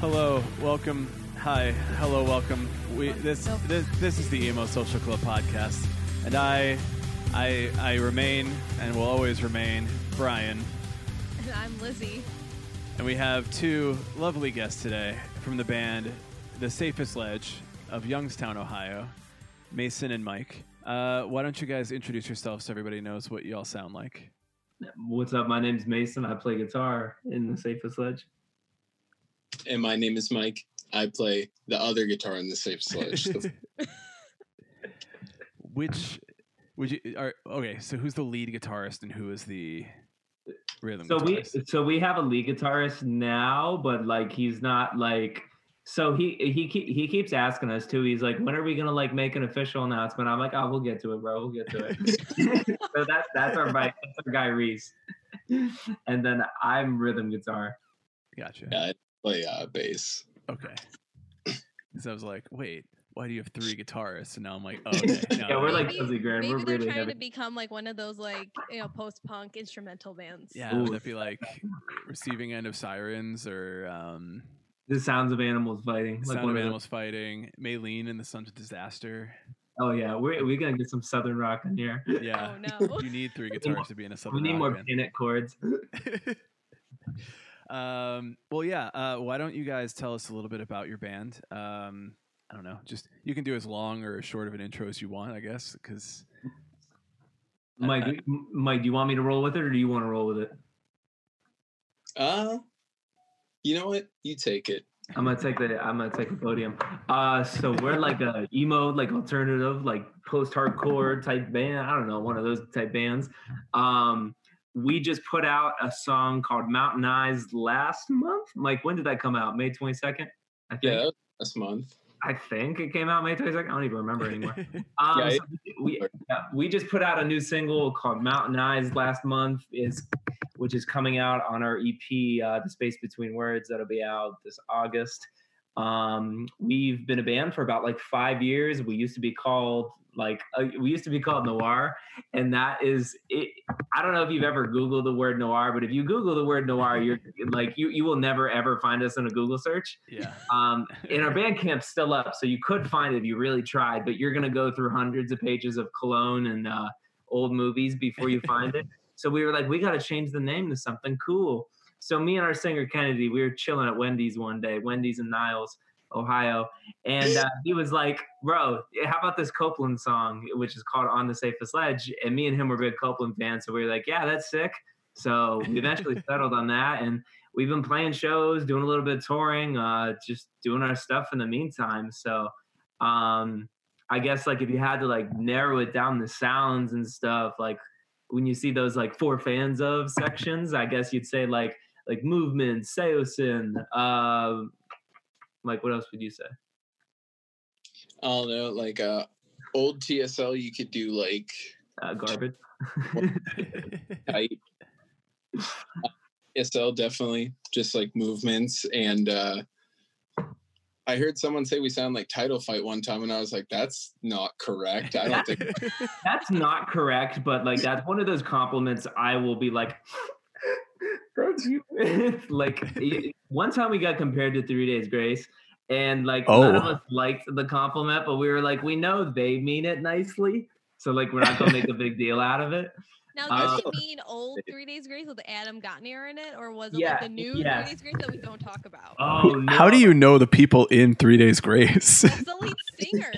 Hello, welcome. Hi, hello, welcome. We this this this is the Emo Social Club podcast, and I I I remain and will always remain Brian, And I'm Lizzie. and we have two lovely guests today from the band The Safest Ledge of Youngstown, Ohio, Mason and Mike. Uh, why don't you guys introduce yourselves so everybody knows what y'all sound like? What's up? My name's Mason. I play guitar in the Safest Ledge. and my name is Mike. I play the other guitar in the Safest Ledge. Which would you are okay? So who's the lead guitarist and who is the rhythm So we so we have a lead guitarist now, but like he's not like so he he he keeps asking us too. He's like, when are we gonna like make an official announcement? I'm like, oh, we'll get to it, bro. We'll get to it. so that's that's our guy, that's our guy Reese, and then I'm rhythm guitar. Gotcha. yeah, I play uh, bass. Okay. Because I was like, wait, why do you have three guitarists? And now I'm like, oh, okay. No, Yeah, we're like Maybe- Fuzzy Grand. Maybe We're they're really trying heavy. to become like one of those like you know post-punk instrumental bands. yeah, Ooh. would that be like receiving end of sirens or um, The sounds of animals fighting. like sound of of those- animals fighting? Maylene and the Sons of Disaster. Oh yeah, we're we gonna get some southern rock in here. Yeah, Oh no. you need three guitars to be in a southern. Rock. We need rock more band. panic chords. um, well, yeah. Uh, why don't you guys tell us a little bit about your band? Um, I don't know. Just you can do as long or as short of an intro as you want, I guess. Because Mike, M- Mike, do you want me to roll with it or do you want to roll with it? Uh, you know what? You take it. I'm gonna take the I'm gonna take the podium. Uh, so we're like a emo, like alternative, like post-hardcore type band. I don't know, one of those type bands. Um, we just put out a song called Mountain Eyes last month. Mike, when did that come out? May 22nd. I think. Yeah, that last month. I think it came out May 22nd. I don't even remember anymore. Um, Yeah, so we yeah, we just put out a new single called Mountain Eyes last month, is which is coming out on our EP, uh, The Space Between Words, that'll be out this August. Um, we've been a band for about like five years. We used to be called like uh, we used to be called Noir, and that is it. I don't know if you've ever Googled the word Noir, but if you Google the word Noir, you're like you you will never ever find us in a Google search. yeah, Um, and our Bandcamp's still up, so you could find it if you really tried, but you're gonna go through hundreds of pages of cologne and uh, old movies before you find it. So we were like, we got to change the name to something cool. So me and our singer Kennedy, we were chilling at Wendy's one day, Wendy's in Niles, Ohio, and uh, he was like, "Bro, how about this Copeland song, which is called On the Safest Ledge?" And me and him were big Copeland fans, so we were like, "Yeah, that's sick." So we eventually settled on that, and we've been playing shows, doing a little bit of touring, uh, just doing our stuff in the meantime. So, um, I guess like if you had to like narrow it down the sounds and stuff, like when you see those like four fans of sections, I guess you'd say like like movement, seosin, uh, like what else would you say? I don't know, like uh, old TSL, you could do like Uh, garbage. tight. TSL definitely just like movements and uh I heard someone say we sound like title fight one time and I was like, that's not correct. I don't think that's not correct, but like that's one of those compliments I will be like, thank you. like one time we got compared to Three Days Grace, and like none of Oh. us liked the compliment, but we were like, we know they mean it nicely, so like we're not gonna make a big deal out of it. Now, does did you um, mean old Three Days Grace with Adam Gontier in it, or was it Yeah, like the new yeah. Three Days Grace that we don't talk about? Oh no! How do you know the people in Three Days Grace? That's the lead singer.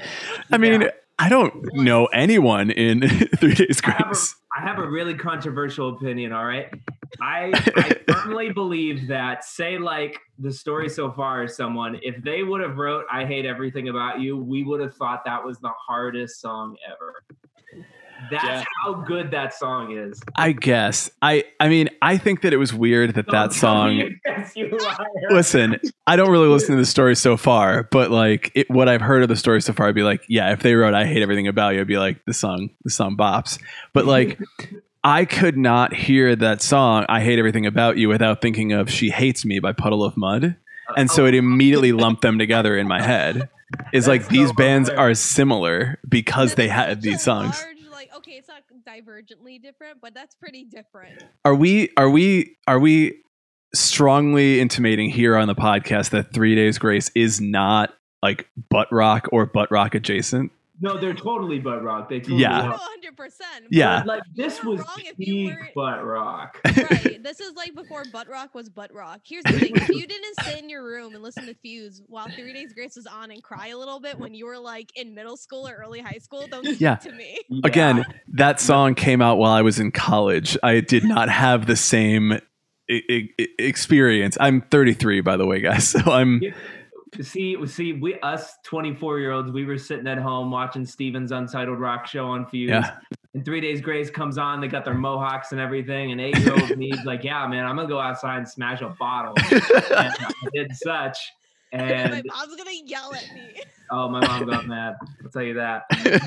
I mean, Yeah. I don't know anyone in Three Days I have, a, Grace. I have a really controversial opinion. All right, I, I firmly believe that say like the story so far is someone if they would have wrote "I hate everything about you," we would have thought that was the hardest song ever. That's Yeah. how good that song is. I guess. I. I mean, I think that it was weird that Don't that song. you Yes, you. Listen, I don't really listen to the story so far, but like it, what I've heard of the story so far, I'd be like, yeah, if they wrote "I Hate Everything About You," I'd be like, the song, the song bops. But like, I could not hear that song "I Hate Everything About You" without thinking of "She Hates Me" by Puddle of Mudd, uh, and so oh. it immediately lumped them together in my head. Is like That's these so bands are similar because they That's had these a songs. Okay, it's not divergently different, but that's pretty different. Are we are we are we strongly intimating here on the podcast that Three Days Grace is not like butt rock or butt rock adjacent? No, they're totally butt rock. They totally Yeah. 100%. Yeah. Like this was wrong peak butt rock. right. This is like before butt rock was butt rock. Here's the thing: if you didn't sit in your room and listen to Fuse while Three Days Grace was on and cry a little bit when you were like in middle school or early high school, don't speak Yeah. to me. Again, that song came out while I was in college. I did not have the same I- I- experience. I'm 33, by the way, guys. So I'm Yeah. See, see, we us twenty four year olds, we were sitting at home watching Steven's Untitled Rock Show on Fuse. yeah, And Three Days Grace comes on. They got their mohawks and everything. And eight year old me's like, "Yeah, man, I'm gonna go outside and smash a bottle." and I did such. And my And mom's gonna yell at me. oh, my mom got mad. I'll tell you that.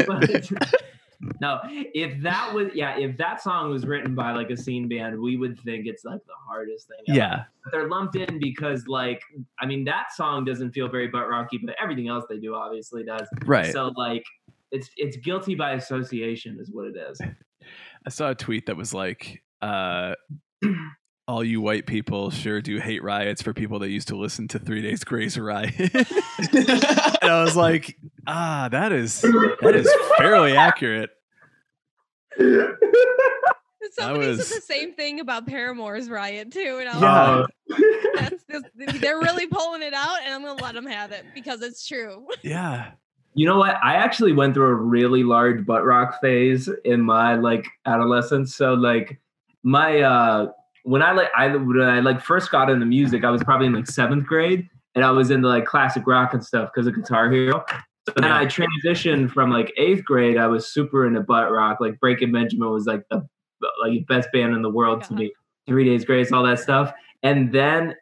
But, no, if that was yeah, if that song was written by like a scene band, we would think it's like the hardest thing. ever. yeah, But they're lumped in because like I mean that song doesn't feel very butt rocky, but everything else they do obviously does. right. So like it's it's guilty by association is what it is. I saw a tweet that was like, uh, all you white people sure do hate riots for people that used to listen to Three Days Grace riot. and I was like, ah, that is that is fairly accurate. Somebody was- said the same thing about Paramore's riot too, and I was Yeah. like, That's, this, they're really pulling it out, and I'm gonna let them have it because it's true. Yeah. You know what? I actually went through a really large butt rock phase in my like adolescence. So like my uh when I like I when I like first got into music, I was probably in like seventh grade, and I was into like classic rock and stuff because of Guitar Hero. So then I transitioned from like eighth grade. I was super into butt rock. Like Breaking Benjamin was like the like best band in the world to me. Three Days Grace, all that stuff. And then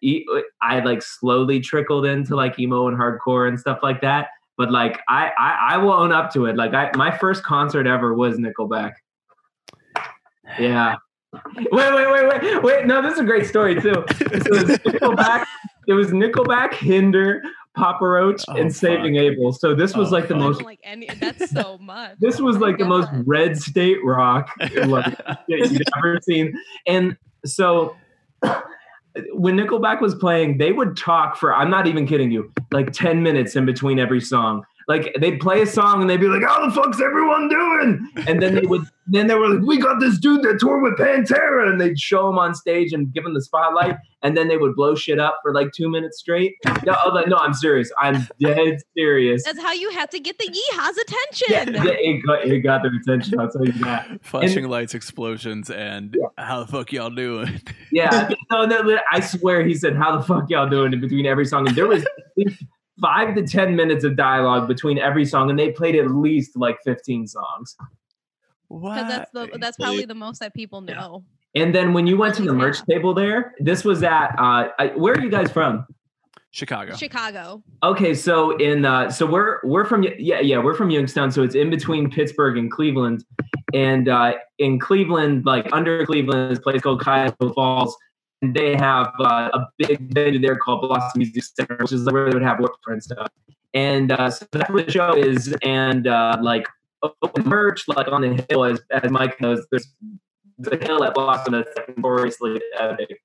I like slowly trickled into like emo and hardcore and stuff like that. But like I, I, I will own up to it. Like I, my first concert ever was Nickelback. Yeah. Wait, wait, wait, wait, wait. No, this is a great story too. It was Nickelback. It was Nickelback, Hinder, Papa Roach, Oh, and Saving Abel. So this was Oh, like the fuck. Most. like any. That's so much. This was Oh my like the most red state rock like that you've ever seen. And so when Nickelback was playing, they would talk for I'm not even kidding you, like 10 minutes in between every song. Like they'd play a song and they'd be like, "How the fuck's everyone doing?" And then they would, then they were like, "We got this dude that toured with Pantera," and they'd show him on stage and give him the spotlight, and then they would blow shit up for like two minutes straight. No, I was like, no, I'm serious. I'm dead serious. That's how you have to get the yeehaws attention. yeah, it got, it got their attention. I'll tell you that. Flashing lights, explosions, and how the fuck y'all doing? Yeah, no, no, I swear he said, "How the fuck y'all doing?" in between every song, and there was at least five to ten minutes of dialogue between every song, and they played at least like fifteen songs. What? Because that's the that's probably the most that people Yeah. know. And then when you went to the merch table there, this was at uh, I, where are you guys from? Chicago. Chicago. Okay, so in uh, so we're we're from yeah yeah we're from Youngstown, so it's in between Pittsburgh and Cleveland, and uh, in Cleveland, like under Cleveland, is a place called Cuyahoga Falls, and they have uh, a big venue there called Blossom Music Center, which is where they would have Warped and stuff, and uh, so that's where the show is, and uh, like open merch, like on the hill, as as Mike knows, there's the hill at Blossom that's notoriously epic.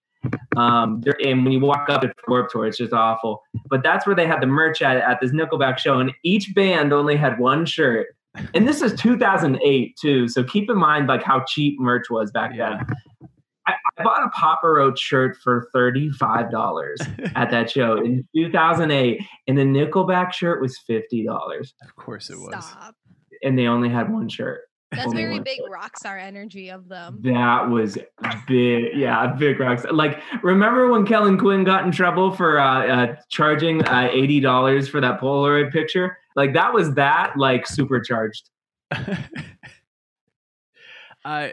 Um, there, and when you walk up for Warped Tour, it's just awful but that's where they had the merch at at this Nickelback show, and each band only had one shirt. And this is 2008 too, so keep in mind like how cheap merch was back Yeah. then. I, I bought a Papa Roach shirt for thirty-five dollars at that show in 2008, and the Nickelback shirt was fifty dollars, of course it was. Stop. and they only had one shirt. That's Only very big shirt. rock star energy of them. That was big, yeah, big rocks. Like, remember when Kellin Quinn got in trouble for uh, uh, charging uh, eighty dollars for that Polaroid picture? Like, that was that, like, supercharged. I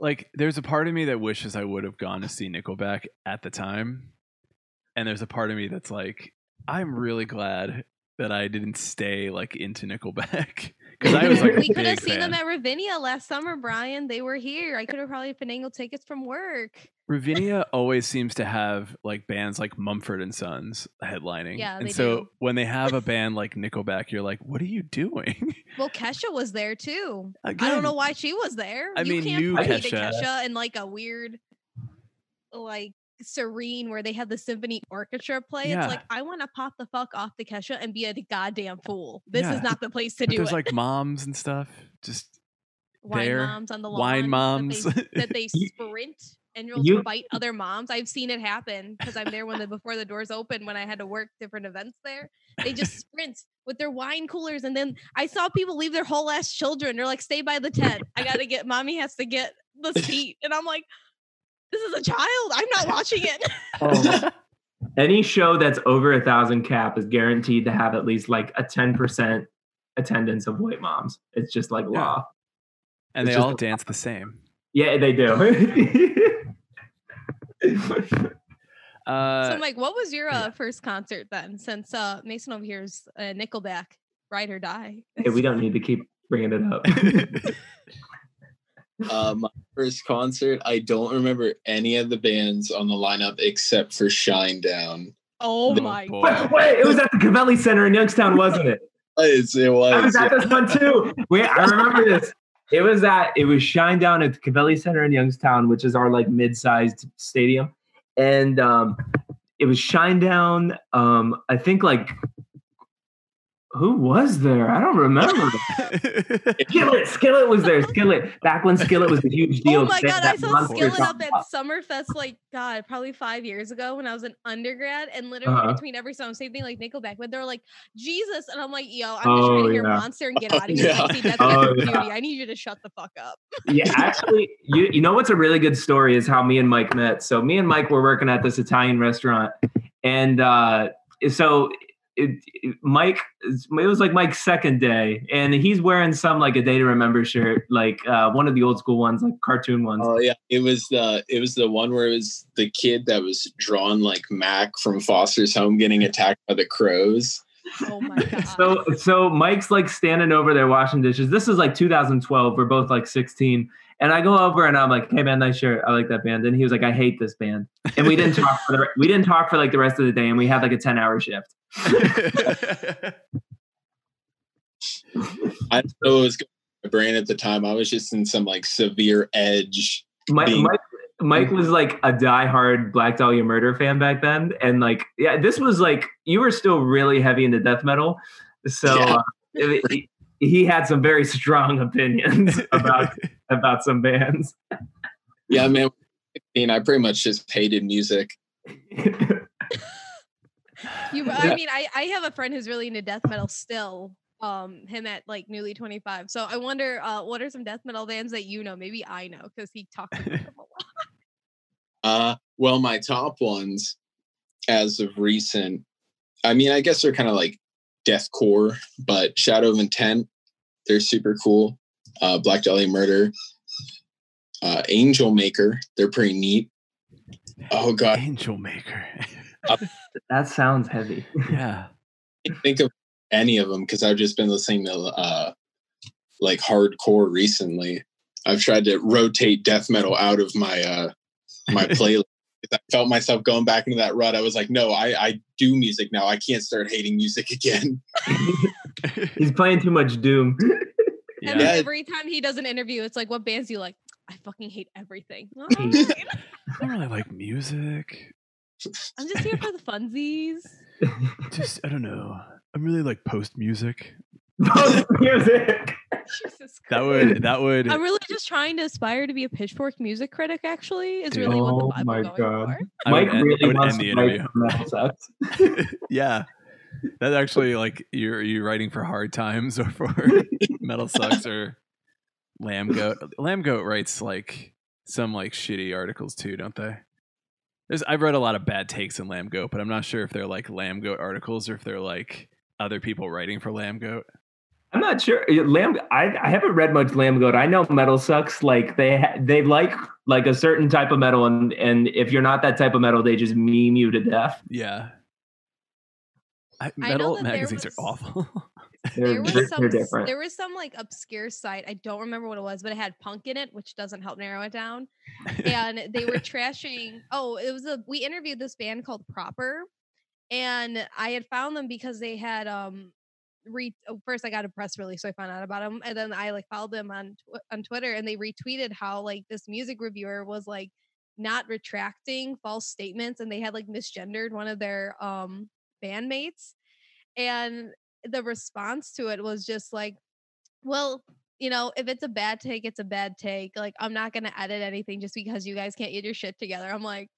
like there's a part of me that wishes I would have gone to see Nickelback at the time, and there's a part of me that's like, I'm really glad that I didn't stay like into Nickelback because I was like, we could have seen them at Ravinia last summer, Brian. They were here. I could have probably finagled tickets from work. Ravinia always seems to have like bands like Mumford and Sons headlining. Yeah, and so do. when they have a band like Nickelback, you're like, what are you doing? Well, Kesha was there too. Uh, I don't know why she was there. I you mean, can't new Kesha. Kesha in like a weird, like serene where they have the symphony orchestra play. Yeah. It's like I want to pop the fuck off the Kesha and be a goddamn fool. This Yeah. is not the place to But do there's it. like moms and stuff. Just wine there. moms on the lawn. wine that moms. they- That they, sprint and you'll you- fight other moms. I've seen it happen because I'm there when the before the doors open when I had to work different events there. They just sprint with their wine coolers, and then I saw people leave their whole ass children. They're like, "Stay by the tent. I gotta get. Mommy has to get the seat," and I'm like. This is a child. I'm not watching it. Oh, any show that's over a thousand cap is guaranteed to have at least like a 10% attendance of white moms. It's just like Yeah. law. and It's they all a- dance the same. Yeah, they do. Uh, so, Mike, what was your uh, first concert then? Since uh, Mason over here is uh, Nickelback, ride or die. hey, we don't need to keep bringing it up. Uh, my first concert, I don't remember any of the bands on the lineup except for Shine Down. Oh Oh, my boy. god! Wait, it was at the Covelli Centre in Youngstown, wasn't it? It's, it I was. was at yeah. this one too. Wait, I remember this. It was at it was Shinedown at the Covelli Centre in Youngstown, which is our like mid-sized stadium, and um, it was Shinedown. Um, I think like who was there? I don't remember. Skillet, Skillet was there. Skillet back when Skillet was a huge deal. Oh my god, had I saw Skillet up at Summerfest like God, probably five years ago when I was an undergrad, and literally Uh-huh. between every song, same thing like Nickelback, but they're like Jesus, and I'm like, yo, I'm just trying Oh, to hear yeah. Monster and get out of here. Yeah. and see Death Oh, yeah. Cutie. I need you to shut the fuck up. yeah, actually, you you know what's a really good story is how me and Mike met. So me and Mike were working at this Italian restaurant, and uh, so it, it- Mike, it was like Mike's second day, and he's wearing some like a day to remember shirt, like uh, one of the old school ones, like cartoon ones. Oh yeah, it was the it was the one where it was the kid that was drawn like Mac from Foster's Home getting attacked by the crows. Oh my god. So so Mike's like standing over there washing dishes. This is like 2012. We're both like 16. And I go over and I'm like, "Hey man, nice shirt. I like that band." And he was like, "I hate this band." And we didn't talk for the we didn't talk for like the rest of the day, and we had like a 10 hour shift. I don't know what was going on in my brain at the time. I was just in some like severe edge. Mike, Being- Mike, Mike was like a diehard Black Dahlia Murder fan back then, and like, yeah, this was like you were still really heavy into death metal, so Yeah. uh, it- he had some very strong opinions about about some bands. Yeah, man. I mean, I pretty much just hated music. You, I Yeah. mean, I, I have a friend who's really into death metal still. Um, him at like newly 25. So I wonder, uh, what are some death metal bands that you know? Maybe I know because he talks about them a lot. Uh, well, my top ones as of recent, I mean, I guess they're kind of like deathcore, but Shadow of Intent, they're super cool. Uh, Black Dahlia Murder, uh, Angel Maker, they're pretty neat. Oh god, Angel Maker. that sounds heavy. yeah. I can't think of any of them because I've just been listening to uh, like hardcore recently. I've tried to rotate death metal out of my uh, my playlist. I felt myself going back into that rut. I was like, no, I, I do music now. I can't start hating music again. He's playing too much Doom. Yeah. And Yeah. every time he does an interview, it's like, what bands do you like? I fucking hate everything. Hmm. I don't really like music. I'm just here for the funsies. Just I don't know. I'm really like post music. Post music. That would that would I'm really just trying to aspire to be a Pitchfork music critic. Actually, is Dude. really what the Oh vibe my I'm going God. for. I would Mike I really would wants end the interview. for yeah. That's actually like you're are you writing for hard times or for MetalSucks or Lambgoat. Lamb goat writes like some like shitty articles too, don't they? There's I've read a lot of bad takes in Lambgoat, but I'm not sure if they're like Lambgoat articles or if they're like other people writing for Lambgoat. I'm not sure. Lamb. I, I haven't read much Lambgoat. I know MetalSucks. Like they ha- they like like a certain type of metal, and and if you're not that type of metal, they just meme you to death. Yeah. I, I know metal that magazines was- are awful. There was some different. there was some like obscure site i don't remember what it was but it had punk in it which doesn't help narrow it down and they were trashing oh it was a we interviewed this band called proper and i had found them because they had um re- oh, first i got a press release so i found out about them and then i like followed them on tw- on twitter and they retweeted how like this music reviewer was like not retracting false statements and they had like misgendered one of their um bandmates and the response to it was just like well you know if it's a bad take it's a bad take like i'm not going to edit anything just because you guys can't get your shit together i'm like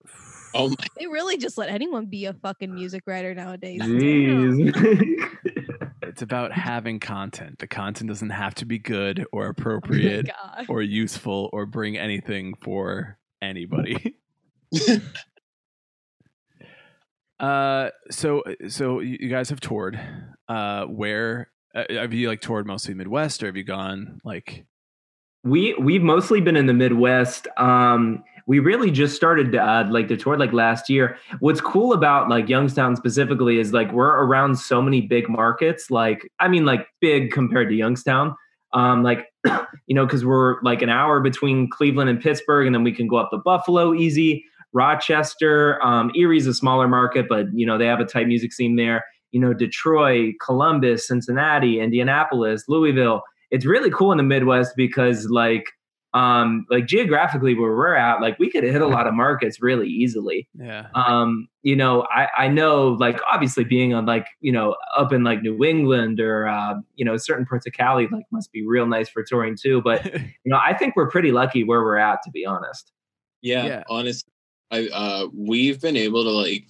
Oh my they really just let anyone be a fucking music writer nowadays Jeez. it's about having content. The content doesn't have to be good or Oh appropriate God. or useful or bring anything for anybody. uh, so so you guys have toured. Uh, where uh, have you like toured mostly Midwest, or have you gone like? we we've mostly been in the Midwest. Um, we really just started uh, like the tour like last year. What's cool about like Youngstown specifically is like we're around so many big markets. Like I mean, like big compared to Youngstown. Um, like you know, because we're like an hour between Cleveland and Pittsburgh, and then we can go up to Buffalo easy. Rochester, um, Erie's a smaller market, but you know they have a tight music scene there. You know, Detroit, Columbus, Cincinnati, Indianapolis, Louisville. It's really cool in the Midwest because like um like geographically where we're at like we could hit a lot of markets really easily Yeah. um you know i i know like obviously being on like you know up in like new england or uh you know certain parts of cali like must be real nice for touring too but you know i think we're pretty lucky where we're at to be honest Yeah, Yeah. honestly, I uh, we've been able to like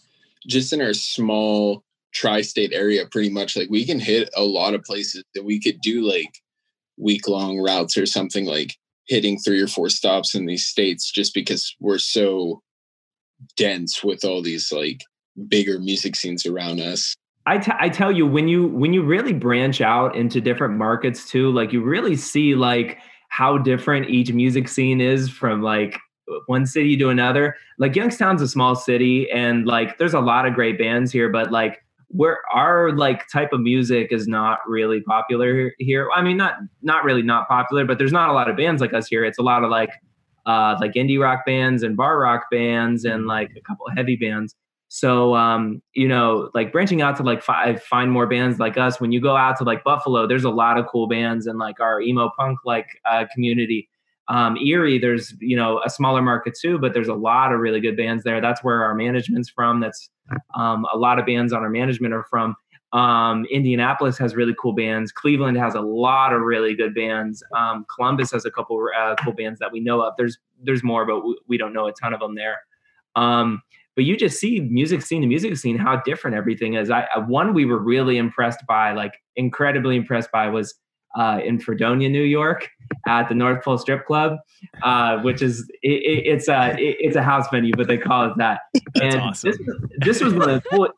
just in our small tri-state area, pretty much like we can hit a lot of places that we could do like week long routes or something like hitting three or four stops in these states just because we're so dense with all these like bigger music scenes around us. I, t- I tell you when you when you really branch out into different markets too like you really see like how different each music scene is from like one city to another like youngstown's a small city and like there's a lot of great bands here but like where our like type of music is not really popular here i mean not not really not popular but there's not a lot of bands like us here it's a lot of like uh like indie rock bands and bar rock bands and like a couple heavy bands so um, you know, like branching out to like five, find more bands like us. When you go out to like Buffalo, there's a lot of cool bands and like our emo punk like uh, community. Um, Erie, there's you know a smaller market too, but there's a lot of really good bands there. That's where our management's from. That's um, a lot of bands on our management are from. Um, Indianapolis has really cool bands. Cleveland has a lot of really good bands. Um, Columbus has a couple uh, cool bands that we know of. There's there's more, but we, we don't know a ton of them there. Um, but you just see music scene to music scene how different everything is. I one we were really impressed by, like incredibly impressed by, was uh, in Fredonia, New York, at the North Pole Strip Club, uh, which is it, it, it's a it, it's a house venue, but they call it that. That's and awesome. this this was one of the cool.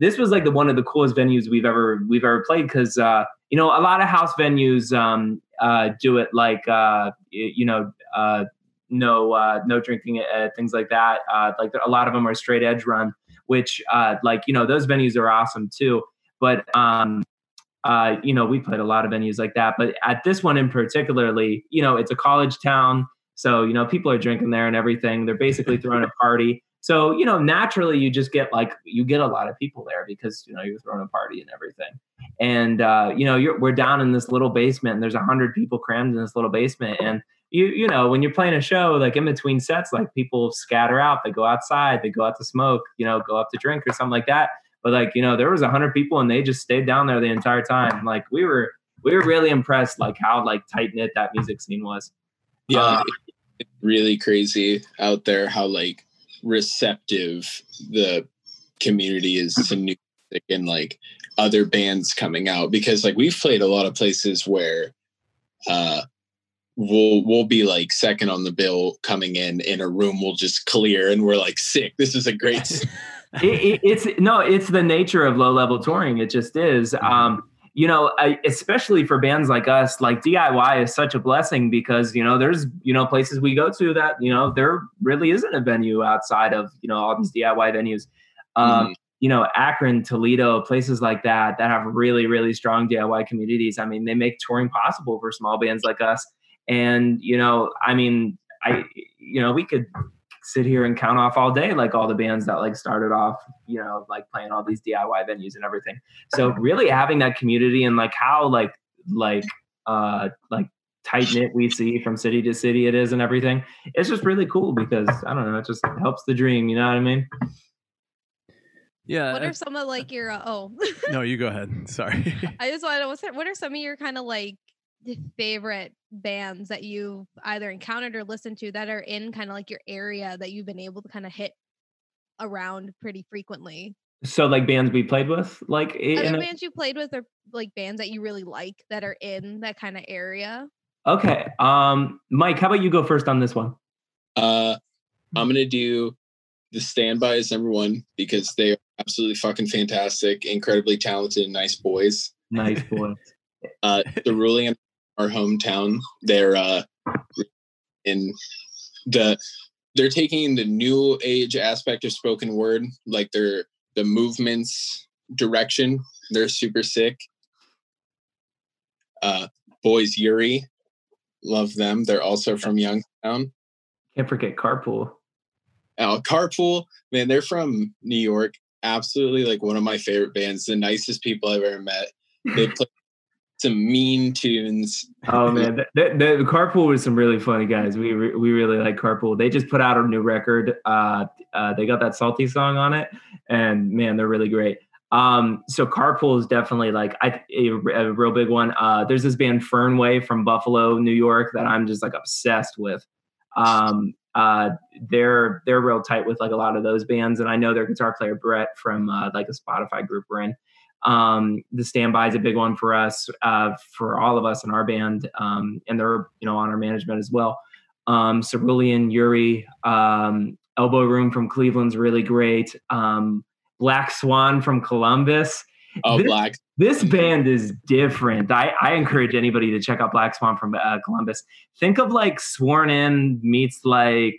This was like the one of the coolest venues we've ever we've ever played because uh, you know a lot of house venues um, uh, do it like uh, you know uh, no uh, no drinking uh, things like that. Uh, like a lot of them are straight edge run, which uh, like you know those venues are awesome too. But um, uh, you know we played a lot of venues like that. But at this one in particularly, you know it's a college town, so you know people are drinking there and everything. They're basically throwing a party. So you know naturally you just get like you get a lot of people there because you know you're throwing a party and everything. And uh, you know you're, we're down in this little basement and there's a hundred people crammed in this little basement and you you know when you're playing a show like in between sets like people scatter out they go outside they go out to smoke you know go up to drink or something like that but like you know there was a hundred people and they just stayed down there the entire time. Like we were we were really impressed like how like tight knit that music scene was. Yeah, Uh, it's really crazy out there how like receptive the community is to new music and like other bands coming out because like we've played a lot of places where uh we'll we'll be like second on the bill coming in in a room we'll just clear and we're like sick. This is a great it, it, it's no it's the nature of low level touring it just is um you know, I, especially for bands like us, like DIY is such a blessing because you know there's you know places we go to that you know there really isn't a venue outside of you know all these DIY venues. Um, Mhm. You know, Akron, Toledo, places like that that have really really strong DIY communities. I mean, they make touring possible for small bands like us. And you know, I mean, I you know we could sit here and count off all day like all the bands that like started off you know like playing all these diy venues and everything so really having that community and like how like like uh like tight knit we see from city to city it is and everything it's just really cool because i don't know it just helps the dream you know what i mean Yeah. what are some of like your uh, oh no, you go ahead. Sorry. I just want to know what are some of your kind of like favorite bands that you've either encountered or listened to that are in kind of like your area that you've been able to kind of hit around pretty frequently? so like bands we played with like i- in Other a- bands you played with or like bands that you really like that are in that kind of area? okay um mike how about you go first on this one Uh, I'm gonna do the standby is number one because they are absolutely fucking fantastic, incredibly talented, and nice boys. nice boys. Uh, the ruling in our hometown, they're uh, in the they're taking the new age aspect of spoken word, like their the movements direction. They're super sick. Uh, boys Yuri, love them. They're also from Youngstown. can't forget carpool Uh, Carpool, man, they're from New York. Absolutely, like one of my favorite bands. The nicest people I've ever met. They play some mean tunes. Oh man, the, the, the Carpool was some really funny guys. We re- we really like Carpool. They just put out a new record. Uh, uh, they got that salty song on it, and man, they're really great. Um, so Carpool is definitely like I, a, a real big one. Uh, there's this band Fernway from Buffalo, New York, that I'm just like obsessed with. Um, uh, they're they're real tight with like a lot of those bands, and I know their guitar player Brett from uh, like a Spotify group we're in. Um, the standby is a big one for us, uh, for all of us in our band, um, and they're you know on our management as well. Um, Cerulean, Yuri, um, Elbow Room from Cleveland's really great. Um, Black Swan from Columbus. Oh, This- Black. This band is different. I, I encourage anybody to check out Black Swan from uh, Columbus. Think of like Sworn In meets like,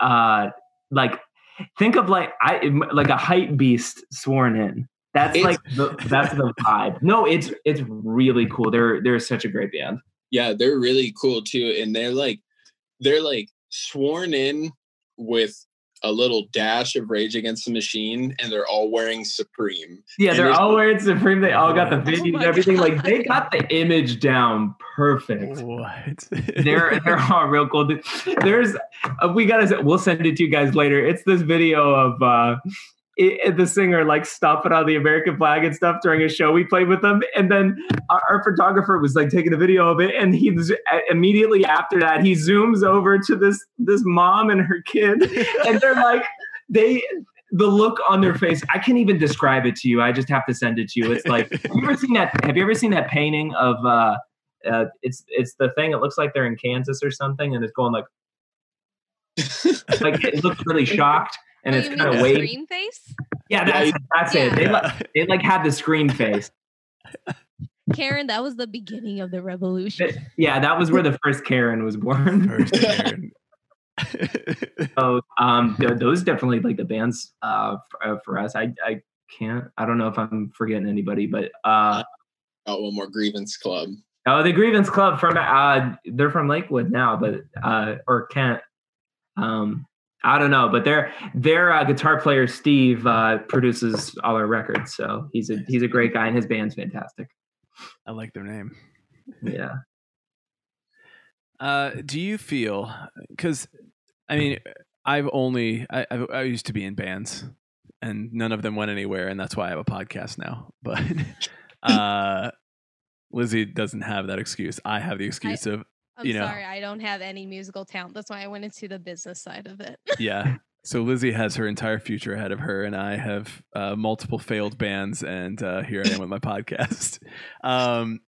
uh, like think of like I like a hype beast Sworn In. That's It's- like the, that's the vibe. No, it's it's really cool. They're they're such a great band. Yeah, they're really cool too, and they're like they're like sworn in with a little dash of Rage Against the Machine, and they're all wearing Supreme. Yeah, And they're all wearing Supreme. They all got the Oh and my everything. Like they got the image down perfect. what? they're they're all real cool. There's uh, we gotta we'll send it to you guys later. It's this video of uh it, the singer like stomping on the American flag and stuff during a show we played with them, and then our, our photographer was like taking a video of it, and he immediately after that he zooms over to this this mom and her kid, and they're like they the look on their face i can't even describe it to you. I just have to send it to you. It's like have you ever seen that have you ever seen that painting of uh uh, it's it's the thing. It looks like they're in Kansas or something, and it's going like like it looks really shocked, and Oh, it's you kind of mean wavy. screen face? Yeah, that's that's it. They like they like had the screen face. Karen, that was the beginning of the revolution. Yeah, that was where the first Karen was born. First Karen. So um, th- those definitely like the bands uh, for, uh, for us. I I can't. I don't know if I'm forgetting anybody, but uh, Oh, one more Grievance Club. oh, the Grievance Club from uh, they're from Lakewood now, but uh, or Kent. Um, I don't know, but their their uh, guitar player Steve uh, produces all our records, so he's a he's a great guy, and his band's fantastic. I like their name. Yeah. Uh, do you feel? Because I mean, I've only I, I I used to be in bands, and none of them went anywhere, and that's why I have a podcast now. But uh, Lizzie doesn't have that excuse. I have the excuse of I'm you know. sorry, I don't have any musical talent. That's why I went into the business side of it. yeah. So Lizzie has her entire future ahead of her, and I have uh, multiple failed bands, and uh, here I am with my podcast. Um,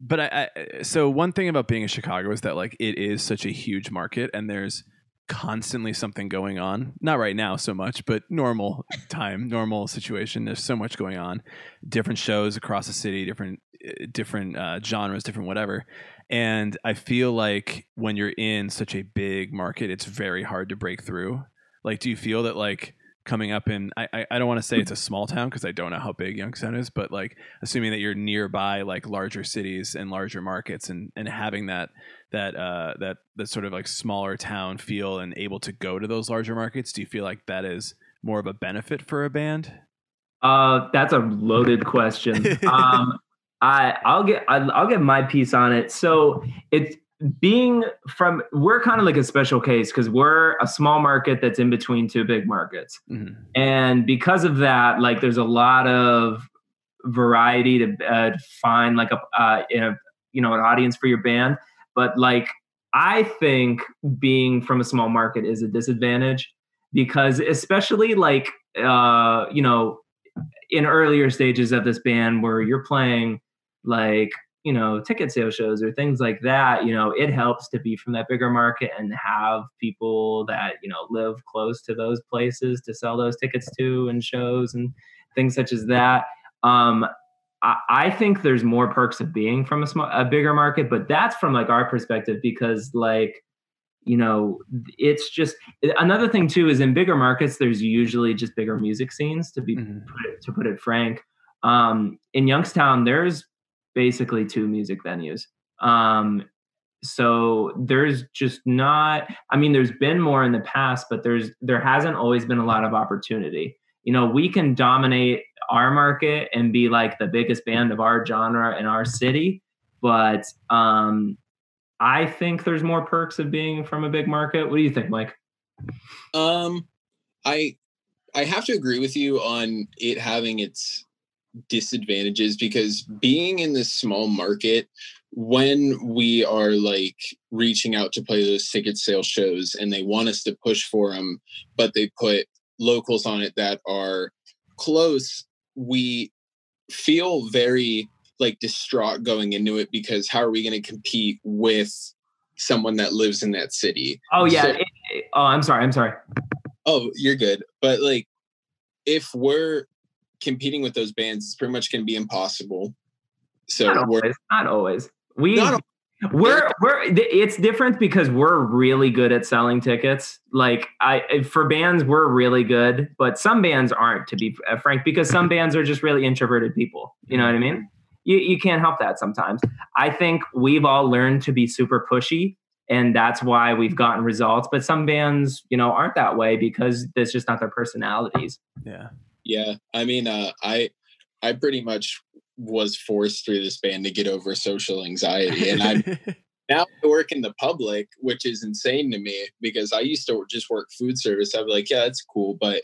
but I, I, so one thing about being in Chicago is that like it is such a huge market, and there's constantly something going on. Not right now so much, but normal time, normal situation. There's so much going on. Different shows across the city, different uh, different uh, genres, different whatever. And I feel like when you're in such a big market, it's very hard to break through. Like, do you feel that like coming up in I I, I don't want to say it's a small town because I don't know how big Youngstown is, but like assuming that you're nearby like larger cities and larger markets and and having that that uh that that sort of like smaller town feel and able to go to those larger markets, do you feel like that is more of a benefit for a band? Uh, that's a loaded question. um, I I'll get I'll, I'll get my piece on it. So it's being from we're kind of like a special case because we're a small market that's in between two big markets Mhm. and because of that like there's a lot of variety to uh, find like a, uh, a you know an audience for your band but like i think being from a small market is a disadvantage because especially like uh you know in earlier stages of this band where you're playing like you know ticket sale shows or things like that you know it helps to be from that bigger market and have people that you know live close to those places to sell those tickets to and shows and things such as that um I, I think there's more perks of being from a small a bigger market but that's from like our perspective because like you know it's just another thing too is in bigger markets there's usually just bigger music scenes to be Mhm. put it, to put it frank um in youngstown there's basically two music venues. Um so there's just not i mean there's been more in the past but there's there hasn't always been a lot of opportunity. You know we can dominate our market and be like the biggest band of our genre in our city but um i think there's more perks of being from a big market. What do you think mike? Um, I I have to agree with you on it having its disadvantages because being in this small market, when we are like reaching out to play those ticket sale shows and they want us to push for them, but they put locals on it that are close, we feel very like distraught going into it because how are we going to compete with someone that lives in that city? oh yeah So- it- it- oh i'm sorry i'm sorry Oh, you're good. But like, if we're competing with those bands, it's pretty much going to be impossible. So not we're always not always. We Not we're we're it's different because we're really good at selling tickets. Like i for bands we're really good but some bands aren't to be uh, frank because some bands are just really introverted people. You know what i mean? You, you can't help that sometimes. I think we've all learned to be super pushy and that's why we've gotten results but some bands you know aren't that way because that's just not their personalities. Yeah. Yeah. I mean, uh, I I pretty much was forced through this band to get over social anxiety, and I'm now I work in the public, which is insane to me because I used to just work food service. I'd be like, yeah, that's cool, but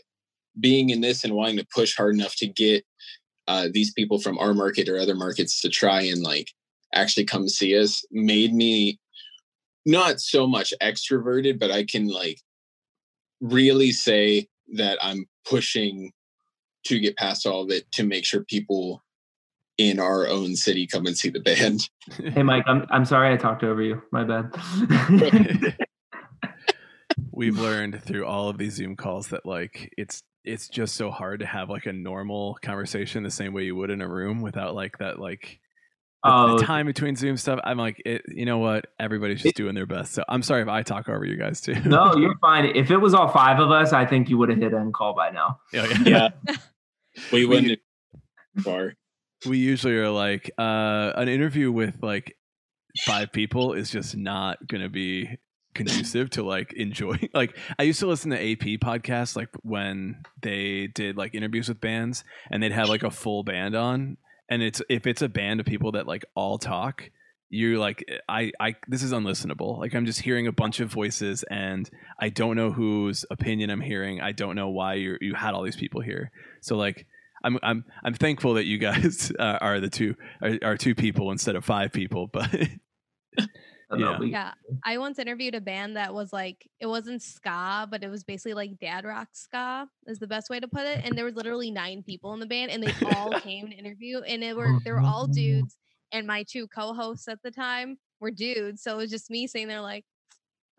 being in this and wanting to push hard enough to get uh, these people from our market or other markets to try and like actually come see us made me not so much extroverted, but I can like really say that I'm pushing to get past all of it to make sure people in our own city come and see the band. hey mike i'm, I'm sorry i talked over you my bad We've learned through all of these Zoom calls that like it's it's just so hard to have like a normal conversation the same way you would in a room without like that like Oh. the time between Zoom stuff. I'm like, it, you know what? Everybody's just doing their best. So I'm sorry if I talk over you guys too. No, you're fine. If it was all five of us, I think you would have hit end call by now. yeah, yeah. Yeah. We wouldn't have far. we usually are like uh an interview with like five people is just not gonna be conducive to like enjoy like i used to listen to ap podcasts like when they did like interviews with bands and they'd have like a full band on and it's if it's a band of people that like all talk you're like i i this is unlistenable like i'm just hearing a bunch of voices and i don't know whose opinion i'm hearing i don't know why you you had all these people here so like I'm I'm I'm thankful that you guys uh, are the two are, are two people instead of five people, but I don't know, Yeah. Yeah. I once interviewed a band that was like it wasn't ska, but it was basically like dad rock ska is the best way to put it. And there was literally nine people in the band, and they all came to interview, and they were they were all dudes. And my two co-hosts at the time were dudes, so it was just me saying they're like,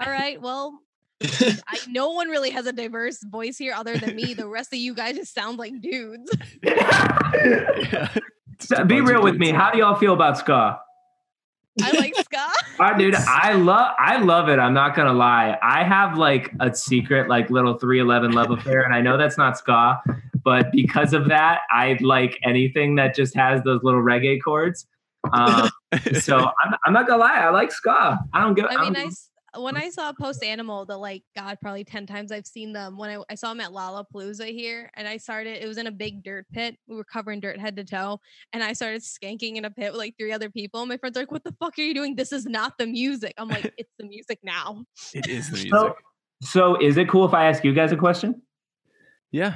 "All right, well, I, no one really has a diverse voice here other than me. The rest of you guys just sound like dudes. Yeah. So, be real with me. How do y'all feel about ska? I like ska. Ah, dude, I love I love it. I'm not gonna lie. I have like a secret like little 311 love affair, and I know that's not ska, but because of that, I like anything that just has those little reggae chords. Um, so I'm, I'm not gonna lie, I like ska. I don't give. I mean, don't I s- when I saw Post Animal, the like God, probably ten times I've seen them. When I, I saw them at Lollapalooza here, and I started, it was in a big dirt pit. We were covering dirt head to toe, and I started skanking in a pit with like three other people. My friends are like, "What the fuck are you doing? This is not the music." I'm like, "It's the music now." it is the music. So, so is it cool if I ask you guys a question? yeah.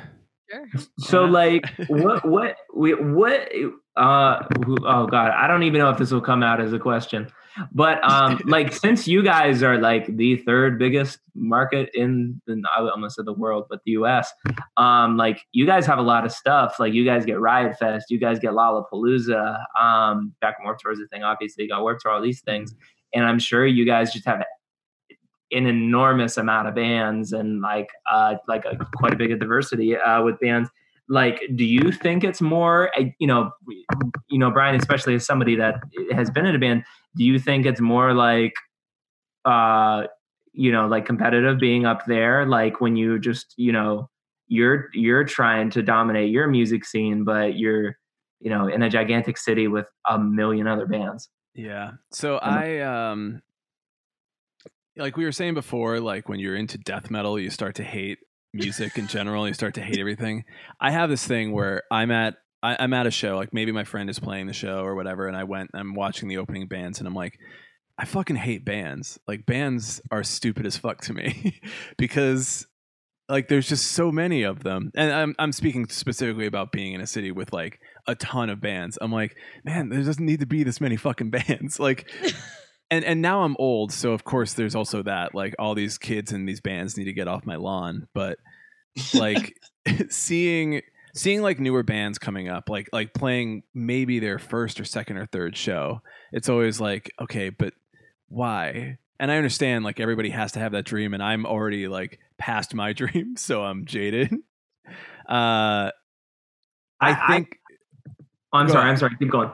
Sure. So Yeah. like what what we what uh oh god I don't even know if this will come out as a question but um like since you guys are like the third biggest market in, the I almost said the world but the US um like you guys have a lot of stuff like you guys get Riot Fest you guys get Lollapalooza um back and Warped Tour is a thing obviously you got Warped Tour all these things and I'm sure you guys just have an enormous amount of bands and like uh like a quite a big a diversity uh with bands. Like do you think it's more uh, you know you know brian especially as somebody that has been in a band do you think it's more like uh you know like competitive being up there? Like when you just you know you're you're trying to dominate your music scene but you're you know in a gigantic city with a million other bands. Yeah. So I um like we were saying before, like when you're into death metal, you start to hate music in general, you start to hate everything. I have this thing where I'm at I, I'm at a show, like maybe my friend is playing the show or whatever, and I went I'm watching the opening bands and I'm like, I fucking hate bands. Like bands are stupid as fuck to me because like there's just so many of them. And I'm I'm speaking specifically about being in a city with like a ton of bands. I'm like, man, there doesn't need to be this many fucking bands. Like and and now I'm old, so of course there's also that. Like all these kids and these bands need to get off my lawn. But like seeing seeing like newer bands coming up, like like playing maybe their first or second or third show, it's always like, okay, but why? And I understand like everybody has to have that dream, and I'm already like past my dream, so I'm jaded. Uh, I I- think oh, i'm sorry ahead. i'm sorry keep going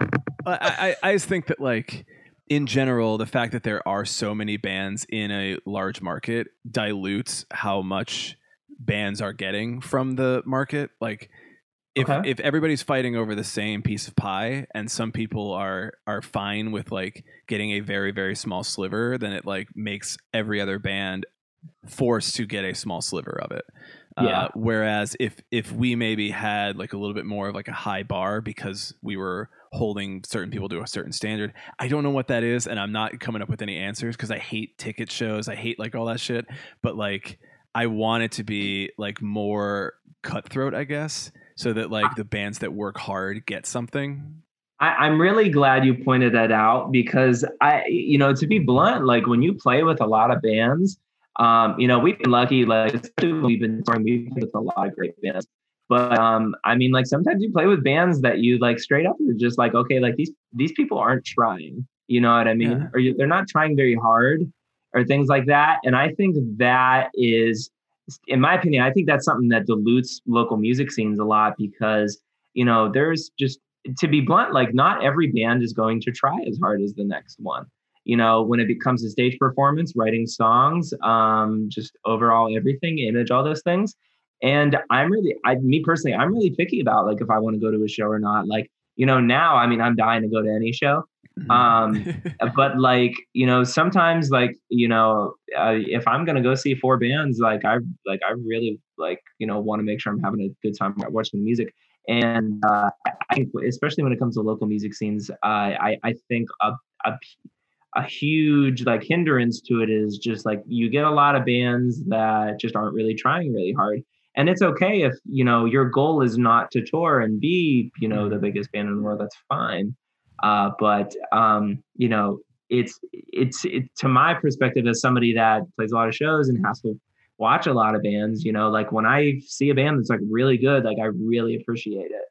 I, I, I just think that like in general, the fact that there are so many bands in a large market dilutes how much bands are getting from the market. Like if Okay. if everybody's fighting over the same piece of pie and some people are are fine with like getting a very very small sliver, then it like makes every other band forced to get a small sliver of it. Yeah. Uh, whereas if if we maybe had like a little bit more of like a high bar because we were holding certain people to a certain standard, I don't know what that is, and I'm not coming up with any answers because I hate ticket shows. I hate like all that shit. But like I want it to be like more cutthroat, I guess, so that like the bands that work hard get something. I, I'm really glad you pointed that out because I, you know, to be blunt, like when you play with a lot of bands, um, you know, we've been lucky, like we've been touring, we've with a lot of great bands. But um, I mean, like sometimes you play with bands that you like straight up are just like, okay, like these these people aren't trying. You know what I mean? Yeah. Or you, they're not trying very hard, or things like that. And I think that is, in my opinion, I think that's something that dilutes local music scenes a lot because you know there's just to be blunt, like not every band is going to try as hard as the next one. You know, when it becomes a stage performance, writing songs, um, just overall everything, image, all those things. And I'm really, I, me personally, I'm really picky about like if I want to go to a show or not. Like, you know, now, I mean, I'm dying to go to any show. Um, but like, you know, sometimes like, you know, uh, if I'm gonna go see four bands, like I, like I really like, you know, want to make sure I'm having a good time watching the music. And uh, I think, especially when it comes to local music scenes, uh, I I think a, a a huge like hindrance to it is just like you get a lot of bands that just aren't really trying really hard. And it's okay if you know your goal is not to tour and be you know the biggest band in the world. That's fine. Uh, but um, you know it's it's it, to my perspective as somebody that plays a lot of shows and has to watch a lot of bands. You know, like when I see a band that's like really good, like I really appreciate it.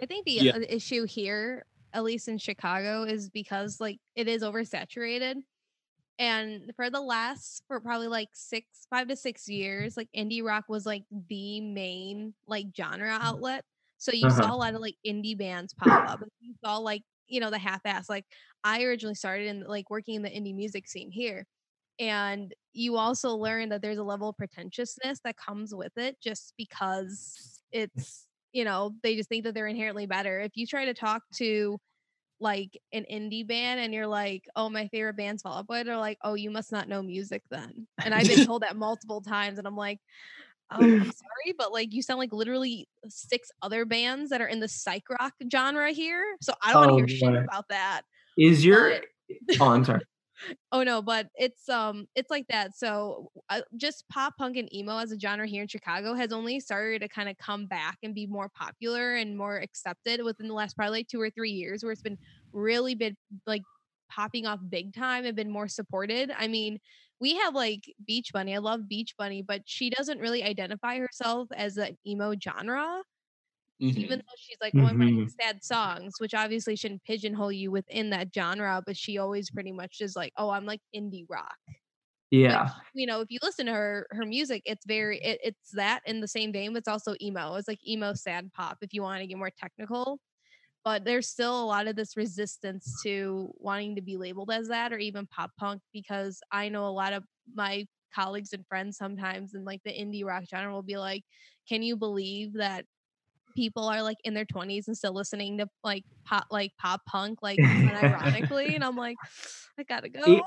I think the Yeah. uh, issue here, at least in Chicago, is because like it is oversaturated. and for the last for probably like six five to six years like indie rock was like the main like genre outlet so you Uh-huh. saw a lot of like indie bands pop up you saw like you know the half-ass like i originally started in like working in the indie music scene here and you also learn that there's a level of pretentiousness that comes with it just because it's you know they just think that they're inherently better if you try to talk to like an indie band and you're like, oh, my favorite band's Fall Out Boy, they're like, oh, you must not know music then. And I've been told that multiple times, and I'm like, um, I'm sorry, but like you sound like literally six other bands that are in the psych rock genre here. So I don't want Oh, to hear shit about that. Is your But- oh, I'm sorry. Oh no, but it's um it's like that. So uh, just pop punk and emo as a genre here in Chicago has only started to kind of come back and be more popular and more accepted within the last probably like two or three years, where it's been really been like popping off big time and been more supported. I mean, we have like Beach Bunny. I love Beach Bunny, but she doesn't really identify herself as an emo genre Mhm. even though she's like, oh, I'm writing sad songs, which obviously shouldn't pigeonhole you within that genre, but she always pretty much is like, oh, I'm like indie rock. Yeah. You know, if you listen to her her music, it's very it, it's that in the same vein, but it's also emo. It's like emo sad pop if you want to get more technical. But there's still a lot of this resistance to wanting to be labeled as that or even pop punk because I know a lot of my colleagues and friends sometimes in like the indie rock genre will be like, Can you believe that people are like in their 20s and still listening to like pop like pop punk like ironically and i'm like i gotta go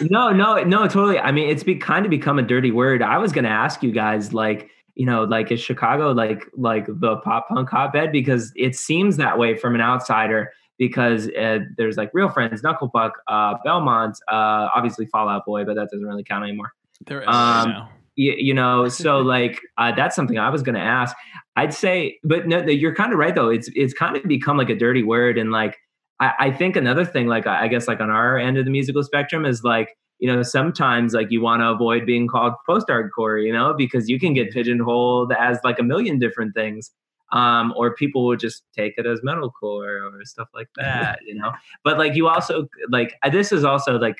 no, no, no, totally. I mean, it's be kind of become a dirty word. I was gonna ask you guys, like, you know, like is Chicago like like the pop punk hotbed? Because it seems that way from an outsider. Because uh, there's like Real Friends, Knucklepuck, uh, Belmont, uh, obviously Fallout Boy, but that doesn't really count anymore. They're Um, now. you, you know so like uh, that's something i was going to ask i'd say but no, you're kind of right though it's it's kind of become like a dirty word and like i, I think another thing like I, guess like on our end of the musical spectrum is like you know sometimes like you want to avoid being called post hardcore you know because you can get pigeonholed as like a million different things um, or people would just take it as metalcore or stuff like that, you know. But like you also like uh, this is also like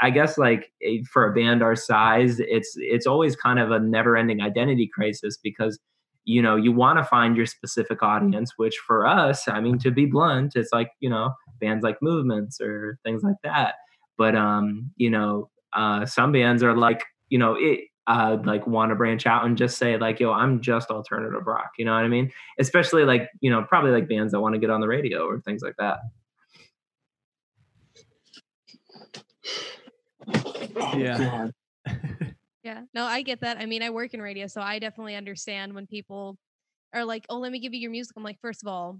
I guess like for a band our size, it's it's always kind of a never-ending identity crisis because you know you want to find your specific audience. Which for us, I mean, to be blunt, it's like you know bands like Movements or things like that. But um, you know, uh, some bands are like you know it. Uh, like want to branch out and just say like, yo, I'm just alternative rock. You know what I mean? Especially like you know probably like bands that want to get on the radio or things like that. Yeah. Yeah. No, I get that. I mean, I work in radio, so I definitely understand when people are like, "Oh, let me give you your music." I'm like, first of all,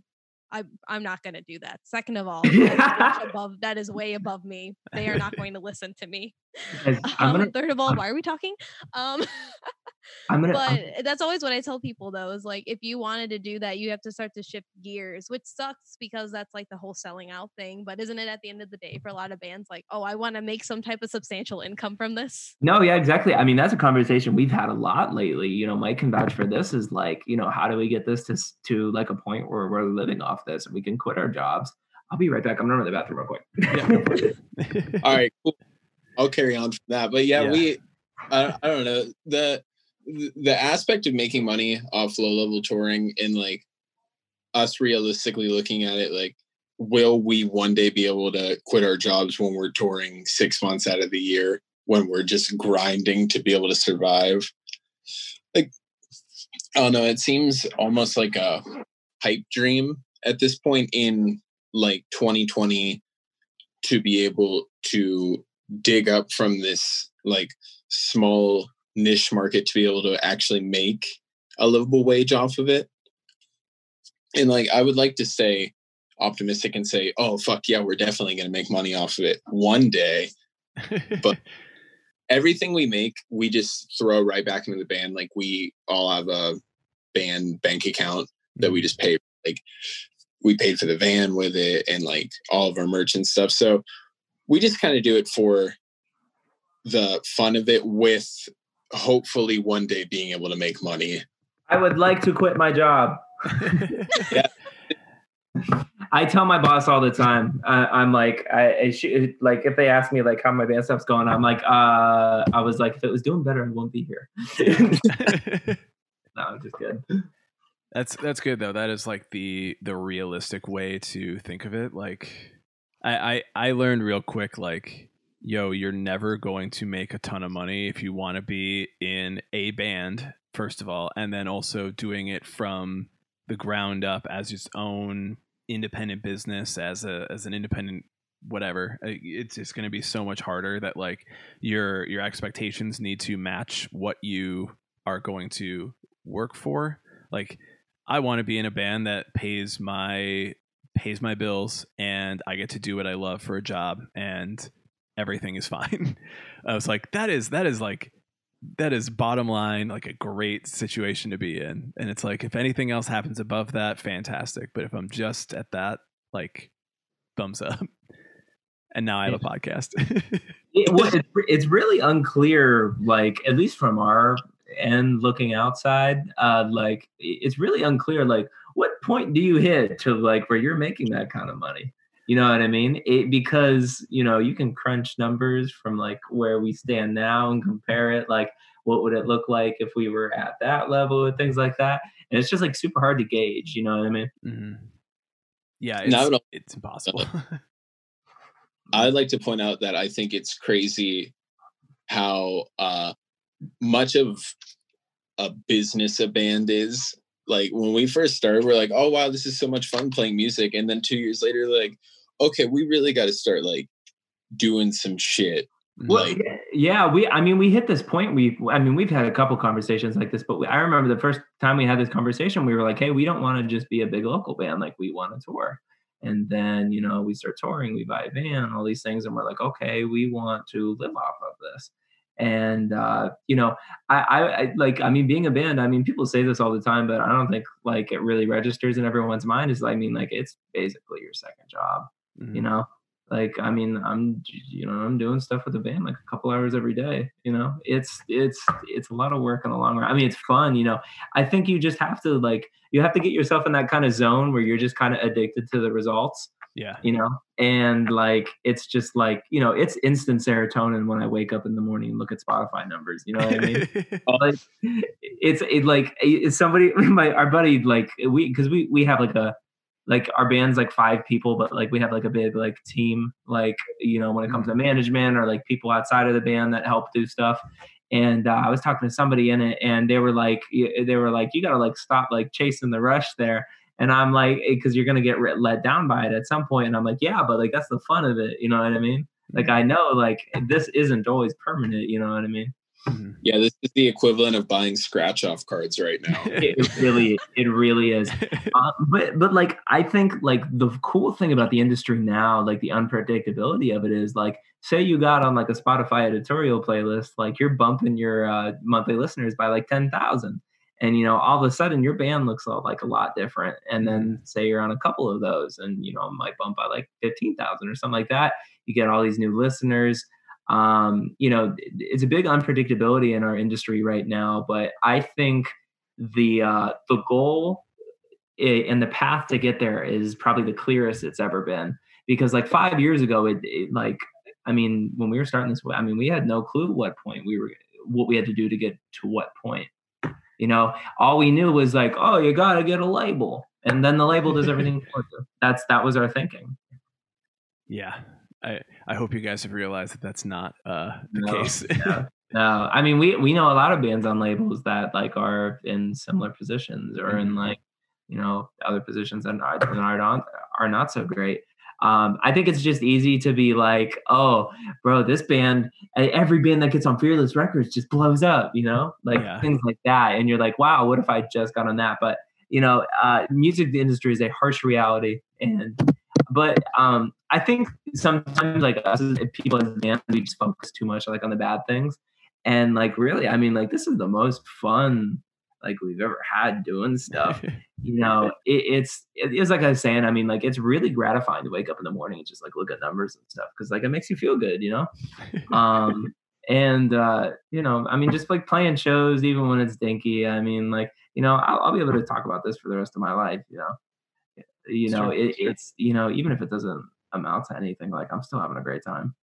I I'm not going to do that. Second of all, that is, much above that is way above me. They are not going to listen to me. Guys, I'm Um, gonna, third of all, why are we talking? Um, I'm gonna, but I'm- that's always what I tell people though is like if you wanted to do that, you have to start to shift gears, which sucks because that's like the whole selling out thing. But isn't it at the end of the day for a lot of bands like, oh, I want to make some type of substantial income from this? No, yeah, exactly. I mean, that's a conversation we've had a lot lately. You know, Mike can vouch for this. Is like, you know, how do we get this to to like a point where we're living off this and we can quit our jobs? I'll be right back. I'm gonna run to the bathroom real quick. Yeah, go for it. All right, cool. I'll carry on from that. But yeah, Yeah. we I, I don't know the the aspect of making money off low level touring and like us realistically looking at it like will we one day be able to quit our jobs when we're touring six months out of the year when we're just grinding to be able to survive like i don't know it seems almost like a pipe dream at this point in like 2020 to be able to dig up from this like small niche market to be able to actually make a livable wage off of it. And like I would like to stay optimistic and say, oh fuck yeah, we're definitely gonna make money off of it one day. But- Everything we make, we just throw right back into the band. Like we all have a band bank account that we mm-hmm. just pay like we paid for the van with it and like all of our merch and stuff. So we just kind of do it for the fun of it with hopefully one day being able to make money. I would like to quit my job. I tell my boss all the time. I, I'm like, I, I sh- like if they ask me like how my band stuff's going, I'm like, uh, I was like, if it was doing better, I won't be here. no, I'm just good. That's that's good though. That is like the the realistic way to think of it. Like I I, I learned real quick like yo, you're never going to make a ton of money if you want to be in a band first of all and then also doing it from the ground up as its own independent business as a as an independent whatever. It's just going to be so much harder that like your your expectations need to match what you are going to work for. Like i want to be in a band that pays my pays my bills and i get to do what i love for a job and everything is fine. I was like that is that is like that is bottom line like a great situation to be in. And it's like if anything else happens above that fantastic. But if i'm just at that like thumbs up. And now i have a podcast. It, well, it's, it's really unclear, like at least from our end looking outside, uh, like it's really unclear, like what point do you hit to like where you're making that kind of money? You know what I mean? It, because you know you can crunch numbers from like where we stand now and compare it, like what would it look like if we were at that level and things like that. And it's just like super hard to gauge. You know what I mean? Mhm. yeah it's, would al- it's impossible I'd like to point out that I think it's crazy how uh, much of a business a band is. Like when we first started, we're like, "Oh wow, this is so much fun playing music," and then two years later, like, "Okay, we really got to start like doing some shit." Well, Like- yeah, we. I mean, we hit this point. We, I mean, we've had a couple conversations like this, but we, I remember the first time we had this conversation, we were like, "Hey, we don't want to just be a big local band. Like, we want to tour." And then, you know, we start touring, we buy a van, all these things, and we're like, "Okay, we want to live off of this." And uh, you know, I, I, I like. I mean, being a band. I mean, people say this all the time, but I don't think like it really registers in everyone's mind. Is I mean, like it's basically your second job Mhm. you know like i mean i'm you know i'm doing stuff with the band like a couple hours every day you know it's it's it's a lot of work in the long run i mean it's fun you know i think you just have to like you have to get yourself in that kind of zone where you're just kind of addicted to the results yeah. you know? And like it's just like you know it's instant serotonin when i wake up in the morning and look at spotify numbers you know what i mean? Like it's it like it's somebody my our buddy like we because we we have like a like our band's like five people but like we have like a big like team like you know when it comes to management or like people outside of the band that help do stuff. And uh, i was talking to somebody in it and they were like they were like you gotta like stop like chasing the rush there and i'm like because you're gonna get re- let down by it at some point. point and i'm like yeah but like that's the fun of it you know what i mean like i know like this isn't always permanent you know what i mean Mhm. Yeah, this is the equivalent of buying scratch off cards right now. it really it really is uh, but but like i think like the cool thing about the industry now like the unpredictability of it is like say you got on like a spotify editorial playlist like you're bumping your uh, monthly listeners by like 10000 and you know all of a sudden your band looks all, like a lot different and then say you're on a couple of those and you know might bump by like 15000 or something like that you get all these new listeners. Um you know it's a big unpredictability in our industry right now but i think the uh the goal and the path to get there is probably the clearest it's ever been because like five years ago it, it like i mean when we were starting this i mean we had no clue what point we were what we had to do to get to what point you know? All we knew was like oh you gotta get a label and then the label does everything for you. That's that was our thinking. Yeah. I i hope you guys have realized that that's not uh the No, case. Yeah. No, I mean we we know a lot of bands on labels that like are in similar positions or in Mhm. like you know other positions that are, that are not are not so great. Um, I think it's just easy to be like, oh, bro, this band, every band that gets on Fearless Records just blows up, you know, like Yeah. things like that. And you're like, wow, what if I just got on that? But you know, uh, music industry is a harsh reality, and but um, I think sometimes like us as people as a band, we just focus too much like on the bad things, and like really, I mean, like this is the most fun like we've ever had doing stuff. you know, it, it's it is like I was saying. I mean, like it's really gratifying to wake up in the morning and just like look at numbers and stuff because like it makes you feel good, you know. Um, and uh, you know, I mean, just like playing shows, even when it's dinky. I mean, like you know, I'll, I'll be able to talk about this for the rest of my life. You know, you know, Sure, it, it's you know, even if it doesn't amount to anything, like I'm still having a great time.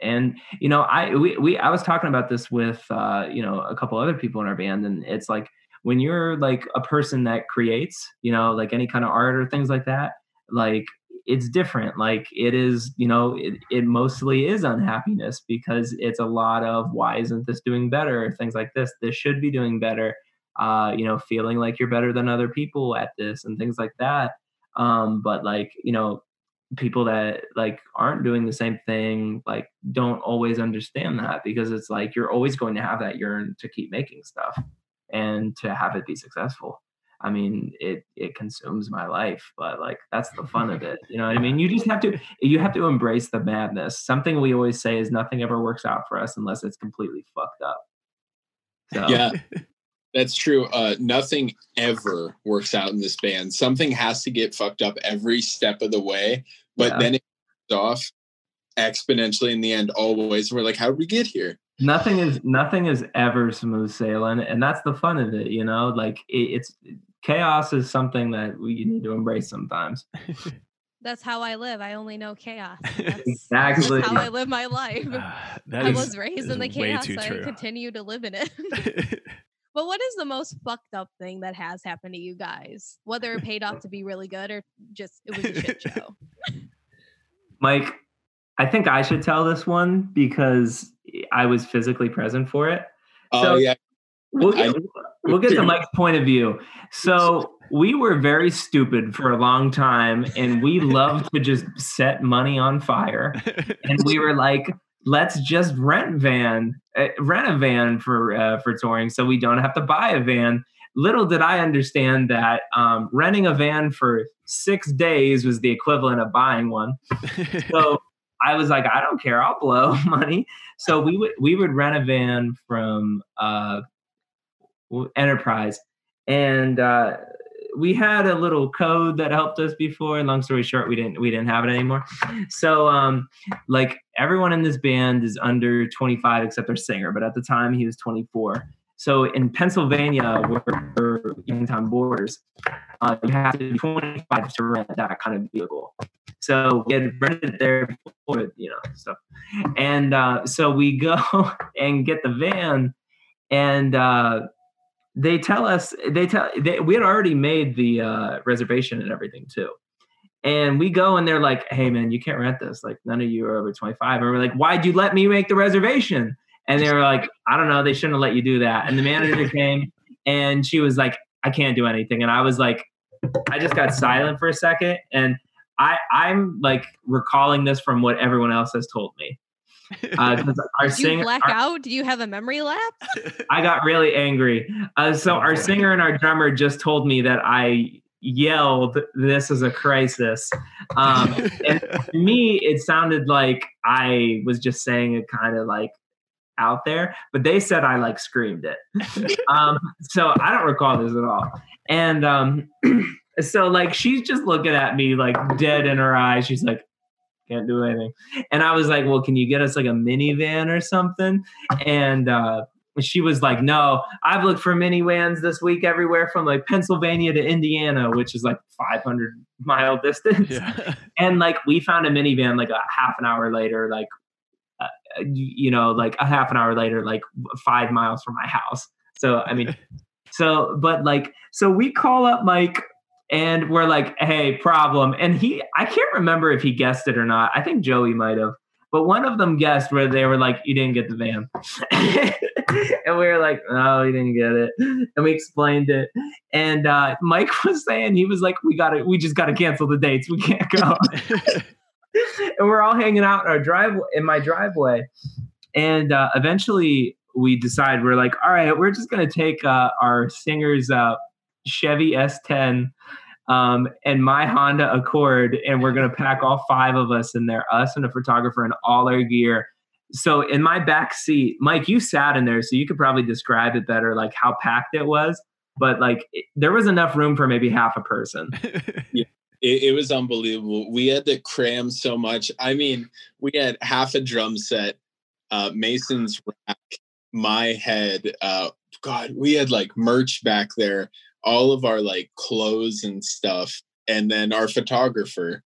And you know, I we, we I was talking about this with uh, you know a couple other people in our band, and it's like when you're like a person that creates, you know, like any kind of art or things like that, like it's different. Like it is, you know, it, it mostly is unhappiness because it's a lot of why isn't this doing better? Things like this. This should be doing better. Uh, you know, feeling like you're better than other people at this and things like that. Um, but like, you know, people that like aren't doing the same thing like don't always understand that because it's like you're always going to have that yearn to keep making stuff and to have it be successful. I mean it it consumes my life but like that's the fun of it you know what i mean? You just have to you have to embrace the madness. Something we always say is nothing ever works out for us unless it's completely fucked up. So Yeah. That's true. Uh, nothing ever works out in this band. Something has to get fucked up every step of the way, but Yeah. then it goes off exponentially in the end always. We're like, how did we get here? nothing is nothing is ever smooth sailing and that's the fun of it you know like it, it's chaos is something that we need to embrace sometimes That's how I live. I only know chaos. That's, exactly that's how I live my life. That I is- was raised in the chaos. too I continue to live in it. but what is the most fucked up thing that has happened to you guys? Whether it paid off to be really good or just it was a shit show. mike i think i should tell this one because i was physically present for it. Oh So- yeah, we'll get, we'll get to mike's point of view. So we were very stupid for a long time and we loved to just set money on fire. And we were like let's just rent van rent a van for uh, for touring so we don't have to buy a van. Little did i understand that um, renting a van for six days was the equivalent of buying one. So i was like i don't care i'll blow money. So we would we would rent a van from uh, enterprise and uh, we had a little code that helped us before. And long story short we didn't we didn't have it anymore. So um like everyone in this band is under 25 except our singer but at the time he was 24 so in pennsylvania where Youngstown borders uh, you have to be 25 to rent that kind of vehicle. So we had rented it there before you know stuff and uh, so we go and get the van and uh, they tell us they tell they, we had already made the uh, reservation and everything too. And we go and they're like hey man you can't rent this. Like none of you are over 25 and we're like why'd you let me make the reservation? And they were like i don't know. They shouldn't have let you do that. And the manager came and she was like i can't do anything. And i was like i just got silent for a second. And i i'm like recalling this from what everyone else has told me uh, 'cause our Did you black our- out? Do you have a memory lapse? I got really angry. Uh, so our singer and our drummer just told me that I yelled, "This is a crisis." Um, and to me, it sounded like I was just saying it kind of like out there, but they said I like screamed it. um, so I don't recall this at all. And um, so like she's just looking at me like dead in her eyes. She's like, can't do anything. And I was like, well, can you get us like a minivan or something? And uh, she was like, no, I've looked for minivans this week everywhere from like Pennsylvania to Indiana, which is like 500 mile distance. yeah. And like we found a minivan like a half an hour later, like, uh, you know, like a half an hour later, like five miles from my house. So, I mean, so, but like, so we call up Mike and we're like, hey, problem. And he, I can't remember if he guessed it or not. I think Joey might have. But one of them guessed where they were like, you didn't get the van. and we were like, no, you didn't get it. And we explained it. And uh, Mike was saying, he was like, we got to, we just got to cancel the dates. We can't go. and we're all hanging out in our driveway, in my driveway. And uh, eventually we decide, we're like, all right, we're just going to take uh, our singer's uh, Chevy S10 um, and my Honda Accord, and we're gonna pack all five of us in there, us and a photographer and all our gear. So in my back seat, Mike, you sat in there, so you could probably describe it better, like how packed it was. But like, it, there was enough room for maybe half a person. it, it was unbelievable. We had to cram so much. I mean, we had half a drum set, uh, Mason's rack, my head. Uh, God, we had like merch back there, all of our like clothes and stuff. and then our photographer.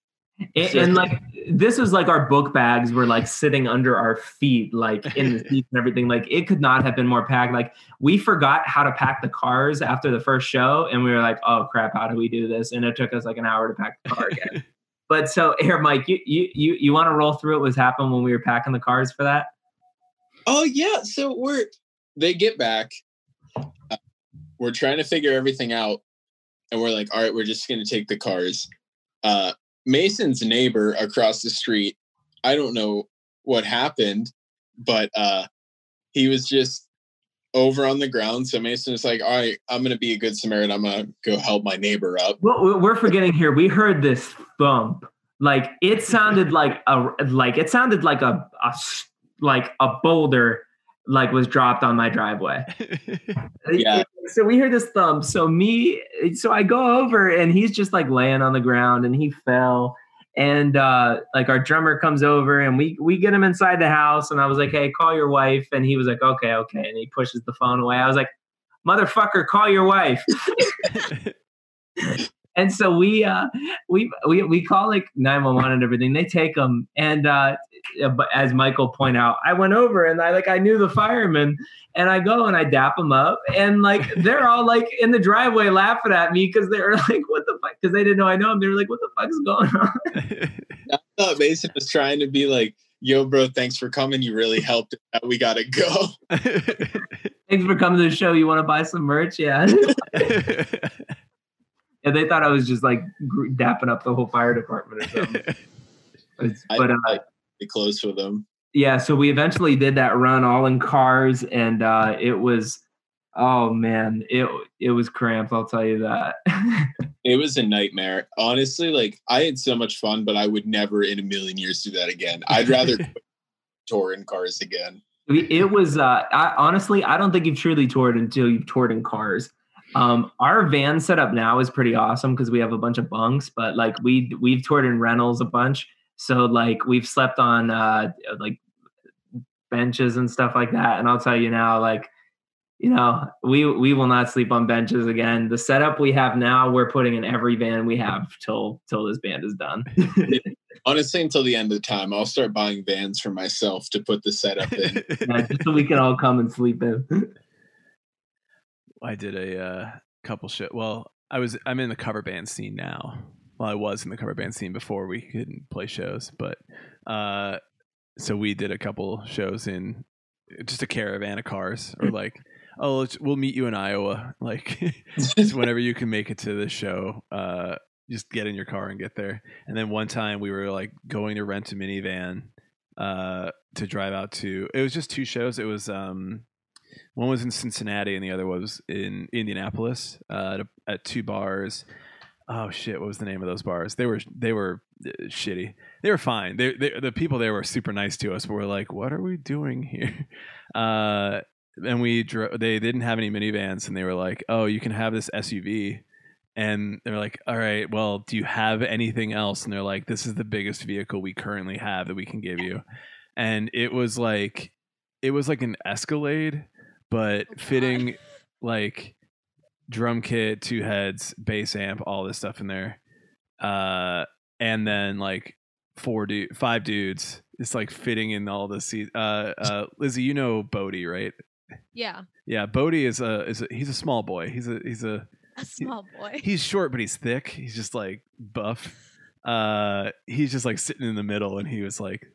And, and like this was like our book bags were like sitting under our feet, like in the seats and everything. Like it could not have been more packed. Like we forgot how to pack the cars after the first show, and we were like, "Oh crap, how do we do this?" And it took us like an hour to pack the car again. but so here, Mike, you you you, you want to roll through what was happening when we were packing the cars for that? Oh yeah, so we're they get back. Uh, we're trying to figure everything out, and we're like, all right, we're just gonna take the cars. Uh, Mason's neighbor across the street, I don't know what happened, but uh, he was just over on the ground. So Mason was like, all right, I'm gonna be a good Samaritan. I'm gonna go help my neighbor up. What we're forgetting here, we heard this bump Like it sounded like a like it sounded like a, a like a boulder like was dropped on my driveway. Yeah. So we hear this thump. So me, so I go over and he's just like laying on the ground and he fell. And uh like our drummer comes over and we we get him inside the house and I was like, hey, call your wife. And he was like, okay, okay. And he pushes the phone away. I was like, motherfucker, call your wife. and so we uh we we we call like 911 and everything they take him and uh but as michael point out i went over and i like i knew the firemen and i go and i dap them up and like they're all like in the driveway laughing at me because they were like what the fuck because they didn't know i know him they were like what the fuck's going on I thought Mason was trying to be like, yo, bro, thanks for coming. You really helped. out. We gotta go. thanks for coming to the show you want to buy some merch yeah and they thought i was just like dapping up the whole fire department or something It's- I, but uh, I be close with him. yeah so we eventually did that run all in cars and uh it was oh man it it was cramped i'll tell you that It was a nightmare. Honestly, like I had so much fun, but I would never in a million years do that again. I'd rather tour in cars again. It was uh I, honestly i don't think you've truly toured until you've toured in cars um our van setup now is pretty awesome because we have a bunch of bunks but like we we've toured in rentals a bunch so like we've slept on uh like benches and stuff like that and i'll tell you now like you know we we will not sleep on benches again the setup we have now we're putting in every van we have till till this band is done Honestly, until the end of the time, I'll start buying vans for myself to put the setup in. Yeah, just so we can all come and sleep in I did a uh, couple shit. Well, I was I'm in the cover band scene now. Well, I was in the cover band scene before we couldn't play shows, but uh, so we did a couple shows in just a caravan of cars, or like, oh, let's, we'll meet you in Iowa, like just whenever you can make it to the show. Uh, just get in your car and get there. And then one time we were like going to rent a minivan uh, to drive out to. It was just two shows. It was um, one was in Cincinnati and the other was in Indianapolis uh, at, a, at two bars. Oh shit! What was the name of those bars? They were they were uh, shitty. They were fine. They, they the people there were super nice to us, but we're like, what are we doing here? Uh, and we dro- they didn't have any minivans, and they were like, oh, you can have this SUV. And they're like, all right, well, do you have anything else? And they're like, this is the biggest vehicle we currently have that we can give you. And it was like, it was like an Escalade, but Oh, fitting like drum kit, two heads, bass amp, all this stuff in there. Uh, and then like four dude, five dudes. It's like fitting in all the seats. Uh, uh, Lizzie, you know Bodie, right? Yeah, Yeah, Bodie is a is a, he's a small boy. He's a he's a a small boy. he's short but he's thick. He's just like buff. Uh, he's just like sitting in the middle, and he was like,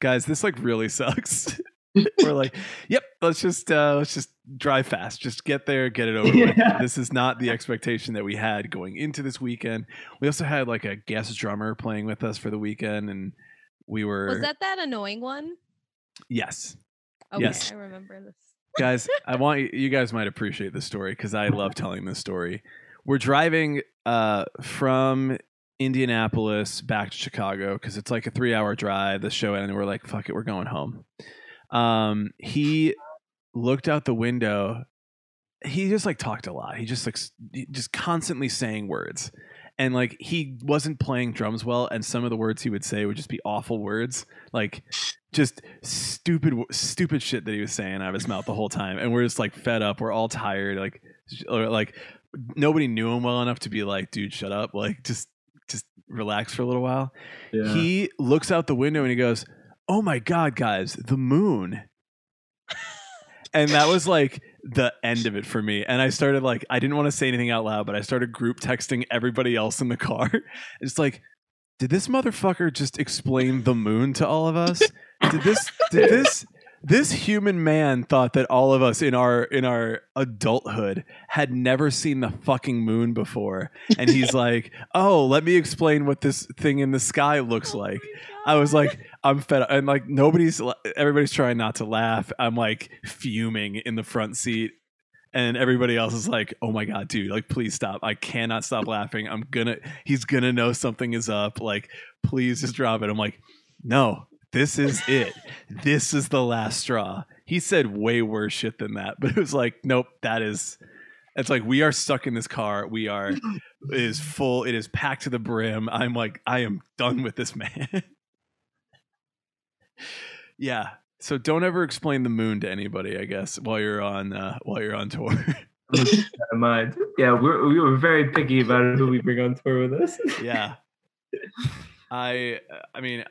"Guys, this like really sucks." We're like, "Yep, let's just uh, let's just drive fast. Just get there, get it over with." Yeah. This is not the expectation that we had going into this weekend. We also had like a guest drummer playing with us for the weekend, and we were Was that that annoying one? yes, Okay, Yes. I remember this. guys i want you, you guys might appreciate this story because i love telling this story we're driving uh, from indianapolis back to chicago because it's like a three hour drive the show ended, and we're like fuck it we're going home um, he looked out the window. He just like talked a lot. He just like just constantly saying words. And like he wasn't playing drums well and some of the words he would say would just be awful words. Like just stupid stupid shit that he was saying out of his mouth the whole time. And we're just like fed up. We're all tired. Like or like nobody knew him well enough to be like dude shut up. Like just just relax for a little while. Yeah. He looks out the window and he goes, "Oh my god, guys, the moon." and that was like the end of it for me. And I started like I didn't want to say anything out loud, but I started group texting everybody else in the car. It's like, did this motherfucker just explain the moon to all of us? Did this did this this human man thought that all of us in our in our adulthood had never seen the fucking moon before and he's like oh let me explain what this thing in the sky looks Oh like i was like i'm fed up and like nobody's everybody's trying not to laugh i'm like fuming in the front seat and everybody else is like oh my god dude like please stop i cannot stop laughing i'm gonna he's gonna know something is up like please just drop it i'm like no this is it this is the last straw. He said way worse shit than that, but it was like, nope, that is. It's like we are stuck in this car. We are. It is full. It is packed to the brim. I'm like, I am done with this man. yeah. So don't ever explain the moon to anybody. I guess while you're on uh, while you're on tour. Keep that in mind. Yeah, we're we were very picky about who we bring on tour with us. yeah. I I mean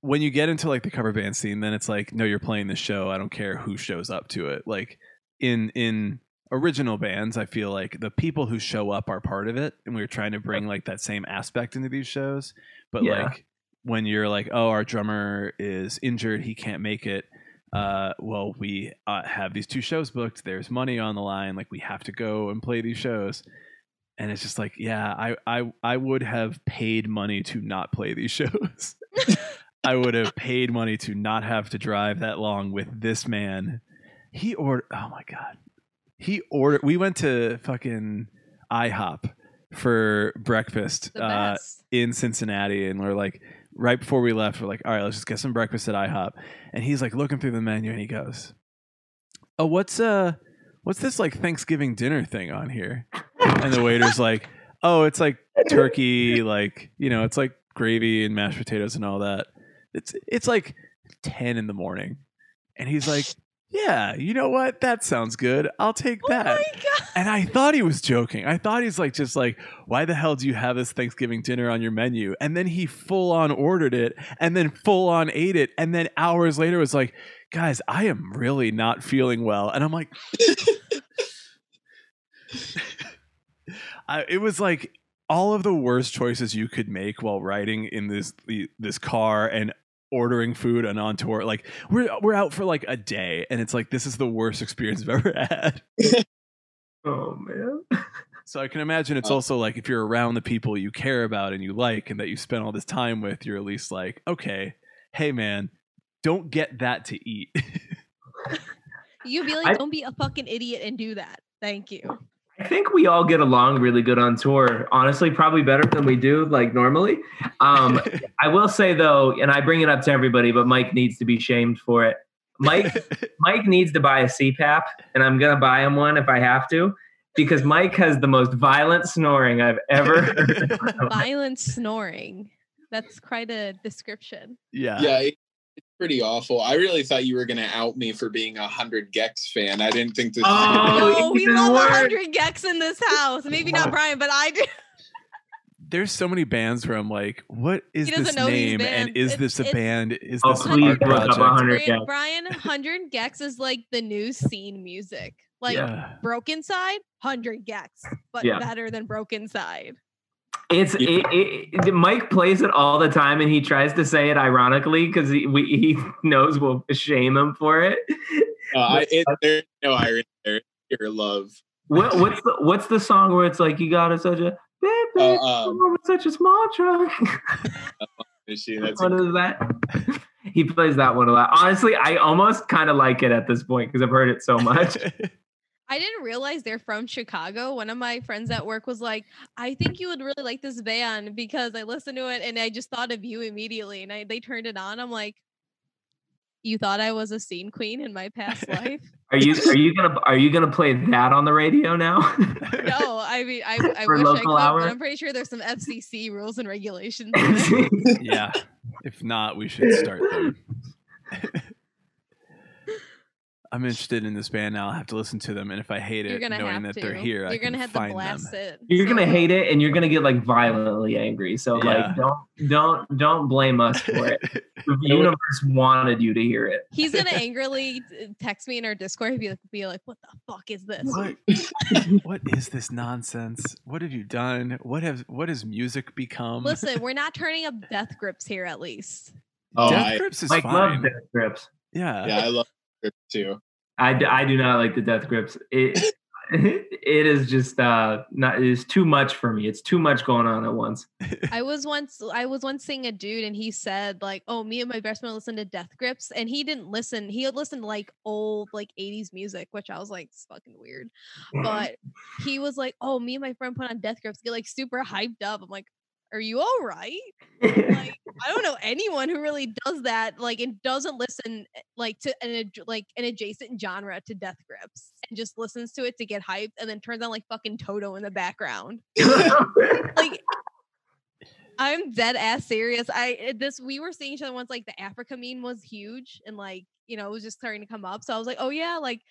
when you get into like the cover band scene then it's like no you're playing the show I don't care who shows up to it like in in original bands I feel like the people who show up are part of it and we are trying to bring like that same aspect into these shows but Yeah. like when you're like oh our drummer is injured. He can't make it. Uh, well, we uh, have these two shows booked. There's money on the line. Like we have to go and play these shows. And it's just like yeah i i i would have paid money to not play these shows. I would have paid money to not have to drive that long with this man. He ordered oh my god. He ordered we went to fucking ihop for breakfast uh, in cincinnati. And we're like right before we left we're like all right let's just get some breakfast at ihop. And he's like looking through the menu and he goes oh what's uh what's this like thanksgiving dinner thing on here? And the waiter's like, "Oh, it's like turkey, like you know, it's like gravy and mashed potatoes and all that." It's it's like ten in the morning, and he's like, "Yeah, you know what? That sounds good. I'll take Oh that." my god. And I thought he was joking. I thought he's like just like, "Why the hell do you have this Thanksgiving dinner on your menu?" And then he full on ordered it, and then full on ate it, and then hours later was like, "Guys, I am really not feeling well," and I'm like. I, it was like all of the worst choices you could make while riding in this this car and ordering food and on tour. Like we're we're out for like a day, and it's like this is the worst experience I've ever had. Oh man. So I can imagine it's also like if you're around the people you care about and you like and that you spend all this time with, you're at least like, okay, hey man, don't get that to eat. You'd be like, I- don't be a fucking idiot and do that. Thank you. I think we all get along really good on tour. Honestly, probably better than we do like normally. Um, I will say though, and I bring it up to everybody, but Mike needs to be shamed for it. Mike Mike needs to buy a CPAP, and I'm gonna buy him one if I have to, because Mike has the most violent snoring I've ever heard. Violent snoring. That's quite a description. yeah. yeah, it, it's pretty awful. I really thought you were gonna out me for being a hundred gecs fan. I didn't think this. Oh, no, oh, we love 100 gecs in this house. Maybe not Brian, but I do. There's so many bands where I'm like, what is this name? And is It's- this a it's- band? Is Oh, this an please art up project? 100 Brian, gecs. Brian, 100 gecs is like the new scene music. Like Yeah. Brokencyde, 100 gecs, but Yeah. better than Brokencyde. It's Yeah. it, it, Mike plays it all the time, and he tries to say it ironically because he we, he knows we'll shame him for it. Uh, I, it, there's no irony there. Pure love. What, what's the what's the song where it's like you got a such a baby, Uh, um, with such a small truck? Machine, That's what is that? he plays that one a lot. Honestly, I almost kind of like it at this point because I've heard it so much. I didn't realize they're from Chicago. One of my friends at work was like, I think you would really like this band because I listened to it and I just thought of you immediately. And I, they turned it on. I'm like, you thought I was a scene queen in my past life? Are you are you gonna are you gonna play that on the radio now? No, I mean, I, I For wish I could, hour? but I'm pretty sure there's some FCC rules and regulations. yeah. If not, we should start them. I'm interested in this band now. I'll have to listen to them, and if I hate You're it, knowing that to. they're here, I You're can gonna have to find blast them. it. You're gonna hate it, and you're gonna get like violently angry. So Yeah. like, don't don't don't blame us for it. The universe wanted you to hear it. He's gonna angrily uh, text me in our Discord and be like, be like, "What the fuck is this?" what? what is this nonsense? What have you done? What have what has music become? Listen, we're not turning up death grips here, at least. Oh, Death I, Grips is Mike fine. loves death grips. Yeah. yeah, I love it too. I, I do not like the death grips. It it is just uh not it is too much for me. It's too much going on at once. I was once I was once seeing a dude and he said like, "Oh, me and my best friend listened to Death Grips," and he didn't listen. He had listened to like old like '80s music, which I was like, "It's fucking weird." But he was like, "Oh, me and my friend put on Death Grips, get like super hyped up." I'm like, "Are you all right?" Like, I don't know anyone who really does that. Like, and doesn't listen eh, like to an ad- like an adjacent genre to Death Grips and just listens to it to get hyped, and then turns on like fucking Toto in the background like I'm dead ass serious. I eh, this we were seeing each other once like the Africa meme was huge and like you know it was just starting to come up. So I was like, oh yeah, like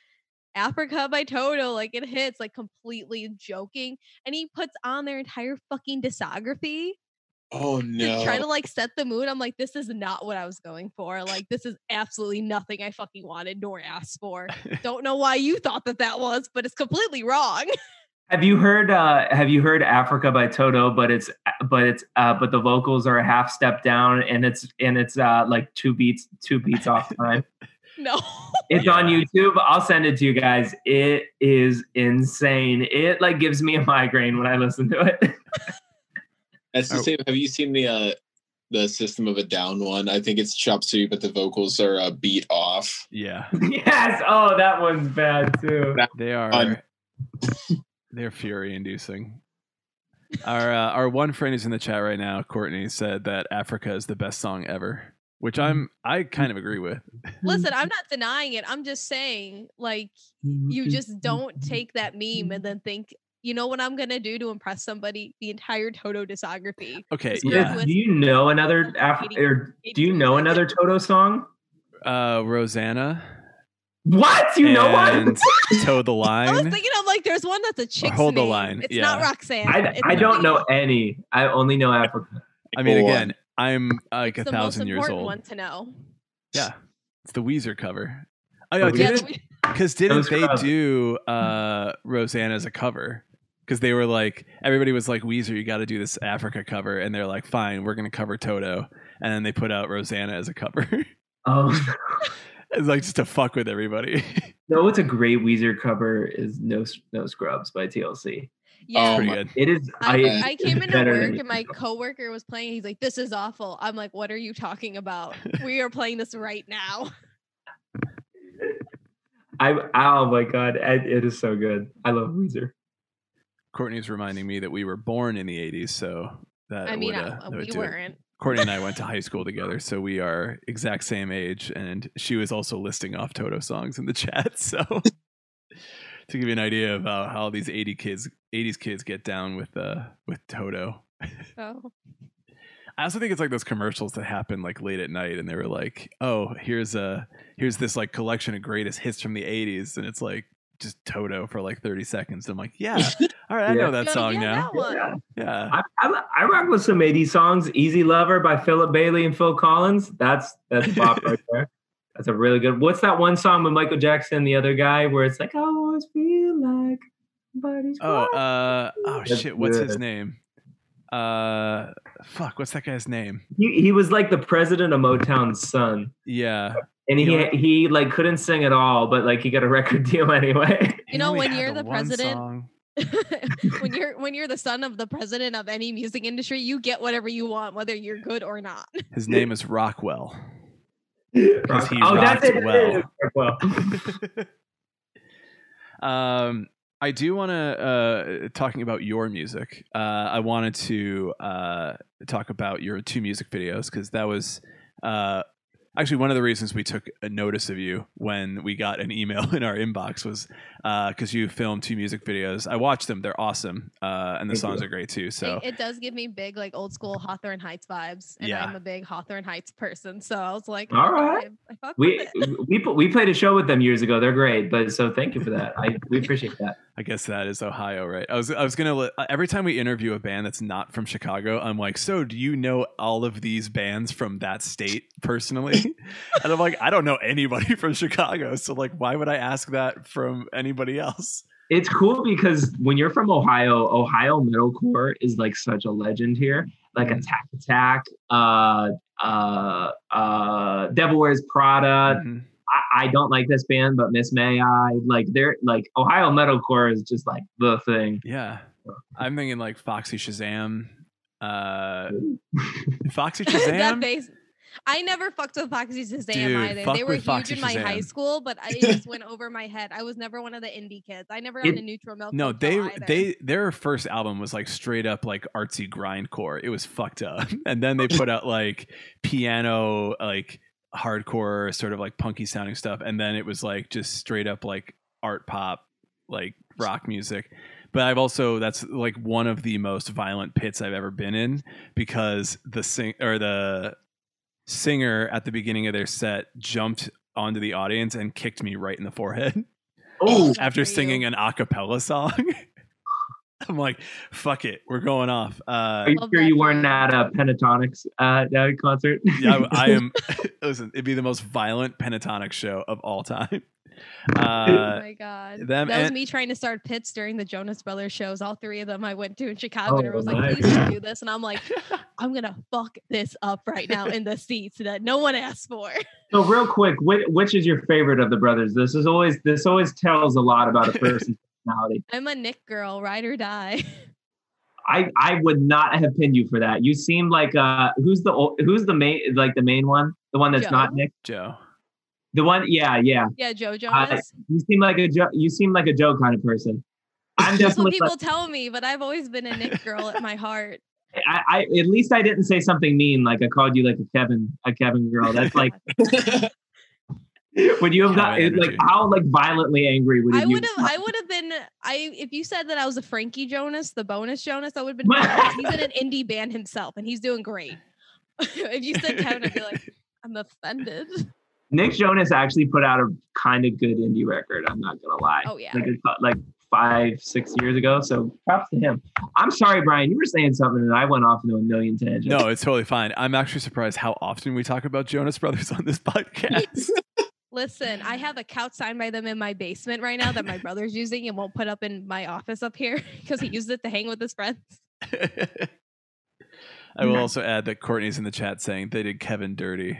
Africa by Toto, like it hits like completely joking. And he puts on their entire fucking discography Oh to no. try to like set the mood. I'm like, this is not what I was going for. Like this is absolutely nothing I fucking wanted nor asked for. Don't know why you thought that that was, but it's completely wrong. Have you heard uh have you heard Africa by Toto but it's but it's uh but the vocals are a half step down and it's and it's uh like two beats two beats off time. no. It's on YouTube. I'll send it to you guys. It is insane. It like gives me a migraine when I listen to it. That's the Oh. same. Have you seen the uh the System of a Down one? I think it's Chop Suey, but the vocals are uh, beat off. Yeah. yes. Oh, that one's bad too. They are Un- they're fury inducing. Our uh, our one friend who's in the chat right now, Courtney, said that Africa is the best song ever, which mm-hmm. I'm I kind of agree with. Listen, I'm not denying it. I'm just saying, like, mm-hmm. you mm-hmm. just don't take that meme and then think, you know what I'm gonna do to impress somebody? The entire Toto discography. Okay, yeah. with- Do you know another Af- or do you know another Toto song? Uh, Rosanna What? You know and one? Toe the line. I was thinking of like, there's one that's a chick. Hold the name. Line, It's not yeah. Roxanne. I, I don't know any. I only know Africa. I mean, Go again, I'm like It's a the most thousand years important old. one to know. Yeah, it's the Weezer cover. Oh yeah, Oh, Yeah, didn't because didn't they crowded. do uh Rosanna as a cover? Because they were like everybody was like Weezer, you got to do this Africa cover, and they're like, fine, we're gonna cover Toto, and then they put out Rosanna as a cover. Oh it's like just to fuck with everybody. no! it's a great Weezer cover is No No Scrubs by TLC. Yeah. Oh Pretty my- good. It is. I, I, I came into better work and my coworker was playing. He's like, "This is awful." I'm like, "What are you talking about? we are playing this right now." I oh my god! It, it is so good. I love Weezer. Courtney's reminding me that we were born in the '80s, so that I mean, would, I- uh, that we weren't. Courtney and I went to high school together, so we are exact same age. And she was also listing off Toto songs in the chat. So to give you an idea of how, how these 80 kids, 80s kids get down with uh with Toto. Oh, I also think it's like those commercials that happen like late at night, and they were like, "Oh, here's a here's this like collection of greatest hits from the '80s," and it's like just Toto for like 30 seconds. I'm like, "Yeah, all right, I Yeah. know that song yeah, now." that. Yeah. Yeah, I, I, I rock with some 80s songs. Easy Lover by Philip Bailey and Phil Collins. That's that's pop right there. That's a really good. What's that one song with Michael Jackson and the other guy where it's like I always feel like somebody's Oh, uh, oh That's shit! What's his name? Uh, fuck! What's that guy's name? he, he was like the president of Motown's son. Yeah, And he You know- he like couldn't sing at all, but like he got a record deal anyway. You know, when you're the one president- when you're when you're the son of the president of any music industry, you get whatever you want, whether you're good or not. His name is Rockwell. Rock- he oh, that's it. well. well. um, I do want to uh, talking about your music. Uh, I wanted to uh, talk about your two music videos because that was uh, Actually, one of the reasons we took a notice of you when we got an email in our inbox was because you filmed two music videos. I watched them; they're awesome, uh, and the Thank songs you. are great too. So It, it does give me big like old school Hawthorne Heights vibes, and Yeah. I'm a big Hawthorne Heights person. So I was like, All "Oh. I, I We we we played a show with them years ago. They're great, but so thank you for that. I we appreciate that. I guess that is Ohio, right? I was I was gonna every time we interview a band that's not from Chicago, I'm like, so do you know all of these bands from that state personally? and I'm like, I don't know anybody from Chicago, so like, why would I ask that from anybody else? It's cool because when you're from Ohio, Ohio metalcore is like such a legend here. Like Mhm. Attack Attack, uh, uh, uh, Devil Wears Prada. Mhm. I, I don't like this band, but Miss May I like they're like Ohio metalcore is just like the thing. Yeah, I'm thinking like Foxy Shazam, uh, Foxy Shazam. That face. I never fucked with Foxy Shazam Dude, either. They were huge Foxy in my high school, but I just went over my head. I was never one of the indie kids. I never got It- a neutral milk. No, they either. they their first album was like straight up like artsy grindcore. It was fucked up, and then they put out like piano like hardcore sort of like punky sounding stuff, and then it was like just straight up like art pop like rock music. But I've also that's like one of the most violent pits I've ever been in because the sing or the singer at the beginning of their set jumped onto the audience and kicked me right in the forehead Oh, after for you. singing an a cappella song. I'm like, fuck it, we're going off. Uh, are you sure you weren't at a Pentatonix uh, uh, concert? yeah, I, I am. listen, it'd be the most violent pentatonic show of all time. Uh, oh my god, them that was me trying to start pits during the Jonas Brothers shows. All three of them I went to in Chicago, and Oh, it was like, "Please don't do this," and I'm like, "I'm gonna fuck this up right now in the seats that no one asked for." So real quick, which, which is your favorite of the brothers? This is always this always tells a lot about a person's personality. I'm a Nick girl, ride or die. I I would not have pinned you for that. You seem like uh who's the ol- who's the main like the main one, the one that's not Nick. Joe. The one, yeah, yeah. yeah, Joe Jonas. You seem like a Joe. You seem like a Joe kind of person. I'm That's what people Like, tell me, but I've always been a Nick girl at my heart. I, I at least I didn't say something mean, like I called you like a Kevin, a Kevin girl. That's like would you have got Kevin like how like violently angry would I you? would have I would have been I if you said that I was a Frankie Jonas, the bonus Jonas, I would have been fine, 'cause he's in an indie band himself and he's doing great. if you said Kevin, I'd be like, I'm offended. Nick Jonas actually put out a kind of good indie record. I'm not gonna lie. Oh, yeah. Like like five six years ago. So props to him. I'm sorry, Brian. You were saying something and I went off into a million tangents. No, it's totally fine. I'm actually surprised how often we talk about Jonas Brothers on this podcast. Listen, I have a couch signed by them in my basement right now that my brother's using and won't put up in my office up here because he used it to hang with his friends. I will also add that Courtney's in the chat saying they did Kevin dirty.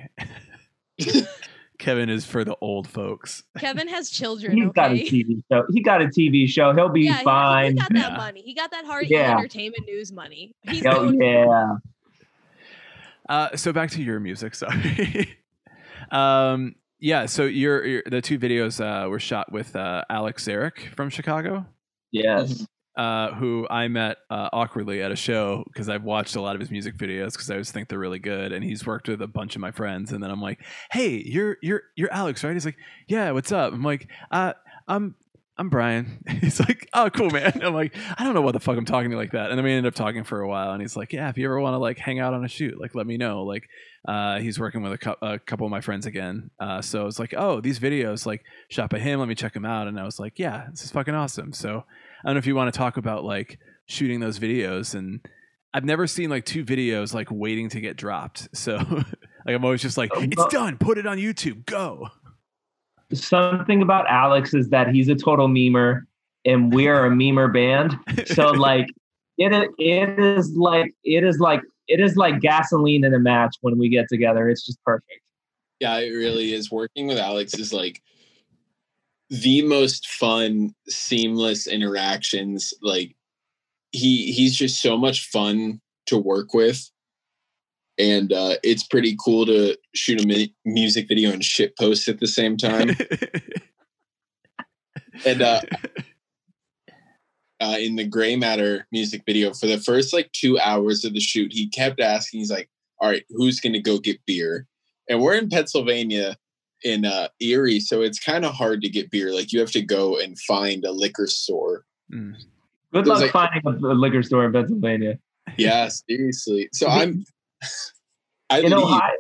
Kevin is for the old folks. Kevin has children. He's got a? TV show. He got a TV show. He'll be yeah, fine. He, got that Yeah. money. He got that hard Yeah. entertainment news money. He's Oh doing yeah. Uh, so back to your music. Sorry. um, yeah. So your, your the two videos uh, were shot with uh, Alex Zarek from Chicago. Yes. uh, who I met uh, awkwardly at a show because I've watched a lot of his music videos because I always think they're really good, and he's worked with a bunch of my friends. And then I'm like, "Hey, you're you're you're Alex, right?" He's like, "Yeah, what's up?" I'm like, "Uh, I'm." I'm Brian. He's like, oh, cool, man. I'm like, I don't know what the fuck I'm talking to you like that. And then we ended up talking for a while. And he's like, yeah, if you ever want to like hang out on a shoot, like let me know. Like, uh, he's working with a, a couple of my friends again. Uh, so I was like, oh, these videos like shot by him. Let me check them out. And I was like, yeah, this is fucking awesome. So I don't know if you want to talk about like shooting those videos and I've never seen like two videos like waiting to get dropped. So like I'm always just like, Oh, it's done. Put it on YouTube. Go. Something about Alex is that he's a total memer, and we're a memer band. So like, it it is like it is like it is like gasoline in a match when we get together. It's just perfect. Yeah, it really is. Working with Alex is like the most fun, seamless interactions. Like he he's just so much fun to work with. And uh, it's pretty cool to shoot a mi- music video and shit post at the same time. and uh, uh, in the Gray Matter music video, for the first like two hours of the shoot, he kept asking, he's like, all right, who's going to go get beer? and we're in Pennsylvania in uh, Erie, so it's kind of hard to get beer. Like you have to go and find a liquor store. Mm. Good luck like- finding a, a liquor store in Pennsylvania. Yeah, seriously. So I'm. I In leave. Ohio,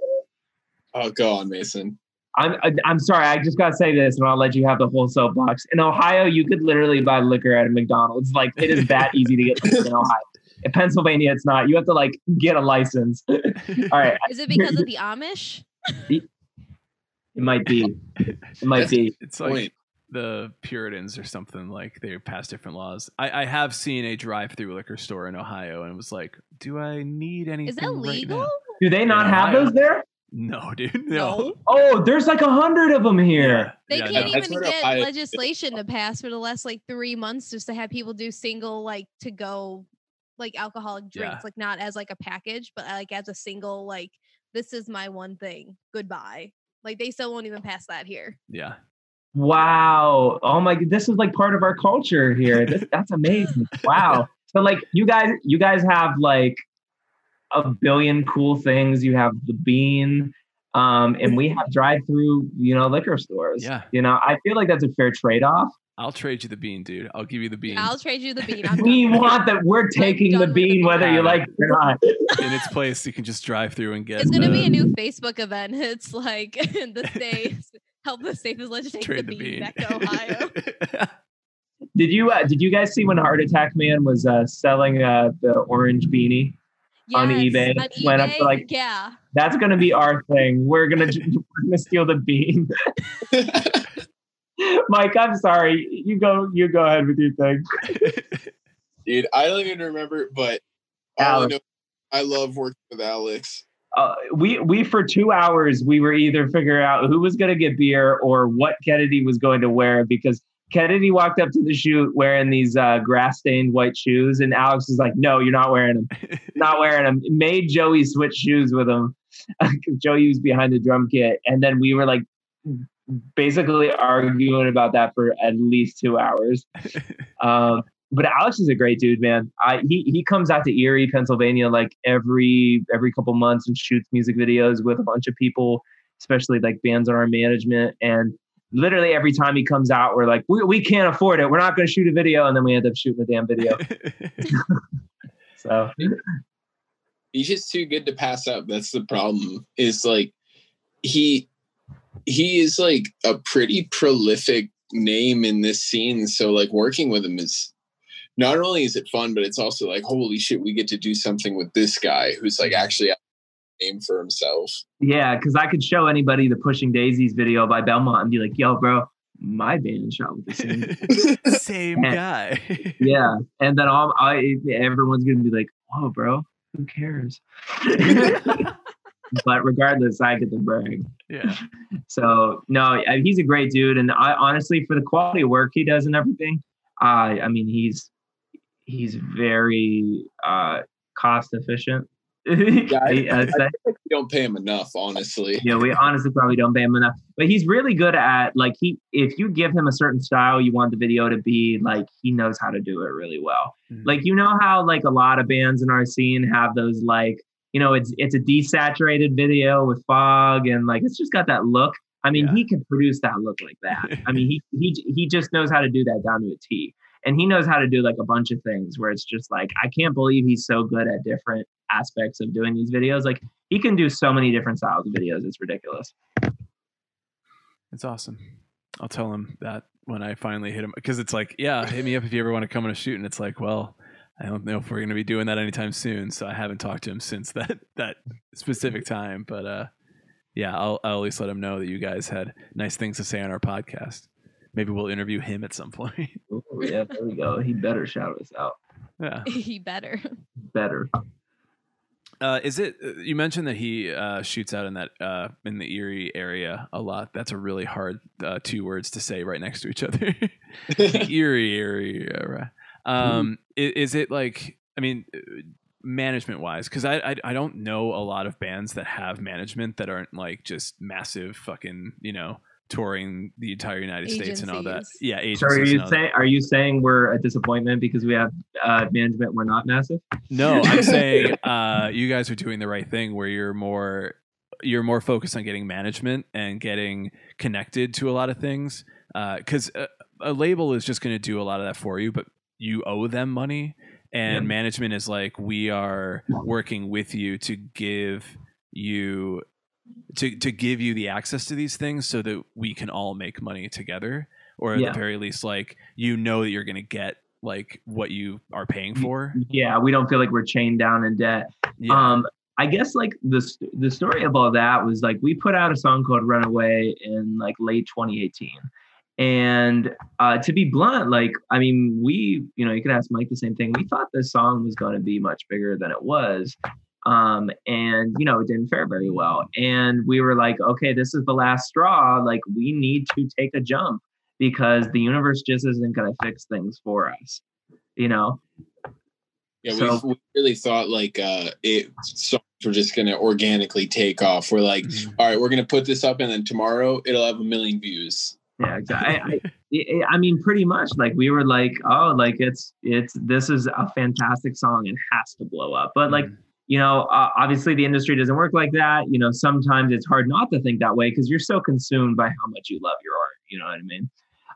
Oh, go on, Mason. I'm I'm sorry, I just gotta say this, and I'll let you have the whole soapbox. In Ohio, you could literally buy liquor at a McDonald's. Like it is that easy to get liquor in Ohio. In Pennsylvania, it's not. You have to like get a license. All right, Is it because of the Amish? it might be. It might be. It's like Point. The Puritans or something like they passed different laws. I, I have seen a drive-through liquor store in Ohio, and was like, do I need anything? Is that right legal? now? Do they not have those there? No, dude. No. Oh, there's like a hundred of them here. They Yeah, can't no. Even get Ohio- legislation to pass for the last like three months just to have people do single like to go like alcoholic drinks, Yeah. like not as like a package, but like as a single like this is my one thing. Goodbye. Like they still won't even pass that here. Yeah. Wow. Oh my this is like part of our culture here. This, that's amazing. Wow. So like you guys you guys have like a billion cool things. You have the bean. Um, and we have drive-through, you know, liquor stores. Yeah. You know, I feel like that's a fair trade-off. I'll trade you the bean, dude. I'll give you the bean. I'll trade you the bean. I'm We done with it. want that. We're taking the done with the bean, bean. whether you like it or not. In its place, you can just drive through and get. It's gonna be a new Facebook event. It's like in the state help the safest legend take trade the the bean, bean. back to Ohio. Did you uh, did you guys see when Heart Attack Man was uh, selling uh, the orange beanie? On eBay, On went up to, like- yeah. That's gonna be our thing. We're gonna we're gonna steal the bean. Mike, I'm sorry. You go you go ahead with your thing. Dude, I don't even remember, but all I, Alex. know, I love working with Alex. Uh, we we for two hours we were either figuring out who was gonna get beer or what Kennedy was going to wear because Kennedy walked up to the shoot wearing these uh, grass stained white shoes, and Alex was like, "No, you're not wearing them. Not wearing them." Made Joey switch shoes with him because Joey was behind the drum kit, and then we were like basically arguing about that for at least two hours. Um, but Alex is a great dude, man. I, he he comes out to Erie, Pennsylvania, like every every couple months and shoots music videos with a bunch of people, especially like bands on our management. And literally every time he comes out, we're like, we, we can't afford it. We're not going to shoot a video, and then we end up shooting a damn video. So He's just too good to pass up. That's the problem. Is like he he is like a pretty prolific name in this scene. So like working with him is not only is it fun, but it's also like holy shit, we get to do something with this guy who's like actually a name for himself. yeah, because I could show anybody the Pushing Daisies video by Belmont and be like, "Yo, bro, my band shot with the same Same guy. yeah and then all I, everyone's gonna be like oh bro who cares but regardless i get the brag yeah. so no he's a great dude and i honestly for the quality of work he does and everything uh, i mean he's he's very uh cost efficient I- I'd. We don't pay him enough, honestly. Yeah, we honestly probably don't pay him enough. But he's really good at like he if you give him a certain style you want the video to be, like he knows how to do it really well. Mhm. Like you know how like a lot of bands in our scene have those like, you know, it's it's a desaturated video with fog and like it's just got that look. I mean, Yeah. he can produce that look like that. I mean, he he he just knows how to do that down to a T. And he knows how to do like a bunch of things where it's just like I can't believe he's so good at different aspects of doing these videos. Like he can do so many different styles of videos. It's ridiculous. It's awesome. I'll tell him that when I finally hit him because it's like, yeah, hit me up if you ever want to come on a shoot. And it's like, well, I don't know if we're going to be doing that anytime soon. So I haven't talked to him since that that specific time. But uh, yeah, I'll, I'll at least let him know that you guys had nice things to say on our podcast. Maybe we'll interview him at some point. Ooh, yeah, there we go. He better shout us out. yeah. he better. Better. Uh, is it? uh, You mentioned that he uh, shoots out in that uh, in the Erie area a lot. That's a really hard uh, two words to say right next to each other. Erie area. Um, i- is, it like? I mean, management wise, because I, I I don't know a lot of bands that have management that aren't like just massive fucking you know touring the entire United States and all that. Yeah, agencies. So are you saying are you saying we're a disappointment because we have uh, management we're not massive? No, I'm saying uh, you guys are doing the right thing where you're more you're more focused on getting management and getting connected to a lot of things because uh, a, a label is just going to do a lot of that for you but you owe them money and Yeah. management is like we are working with you to give you to to give you the access to these things so that we can all make money together or at Yeah. the very least like you know that you're going to get like what you are paying for Yeah, we don't feel like we're chained down in debt. yeah Um, I guess like the the story of all that was like we put out a song called "Runaway" in like late 2018, and uh, to be blunt, like I mean, we you know you could ask Mike the same thing. We thought this song was going to be much bigger than it was, um, and you know it didn't fare very well. And we were like, okay, this is the last straw. Like we need to take a jump because the universe just isn't going to fix things for us, you know. Yeah, So- we, we really thought like uh it songs were just gonna organically take off. We're like, Mhm. all right, we're gonna put this up, and then tomorrow it'll have a million views. Yeah, exactly. I, I, I mean, pretty much. Like we were like, oh, like it's it's this is a fantastic song and has to blow up. But like Mhm. You know, uh, obviously the industry doesn't work like that. You know, sometimes it's hard not to think that way because you're so consumed by how much you love your art. You know what I mean?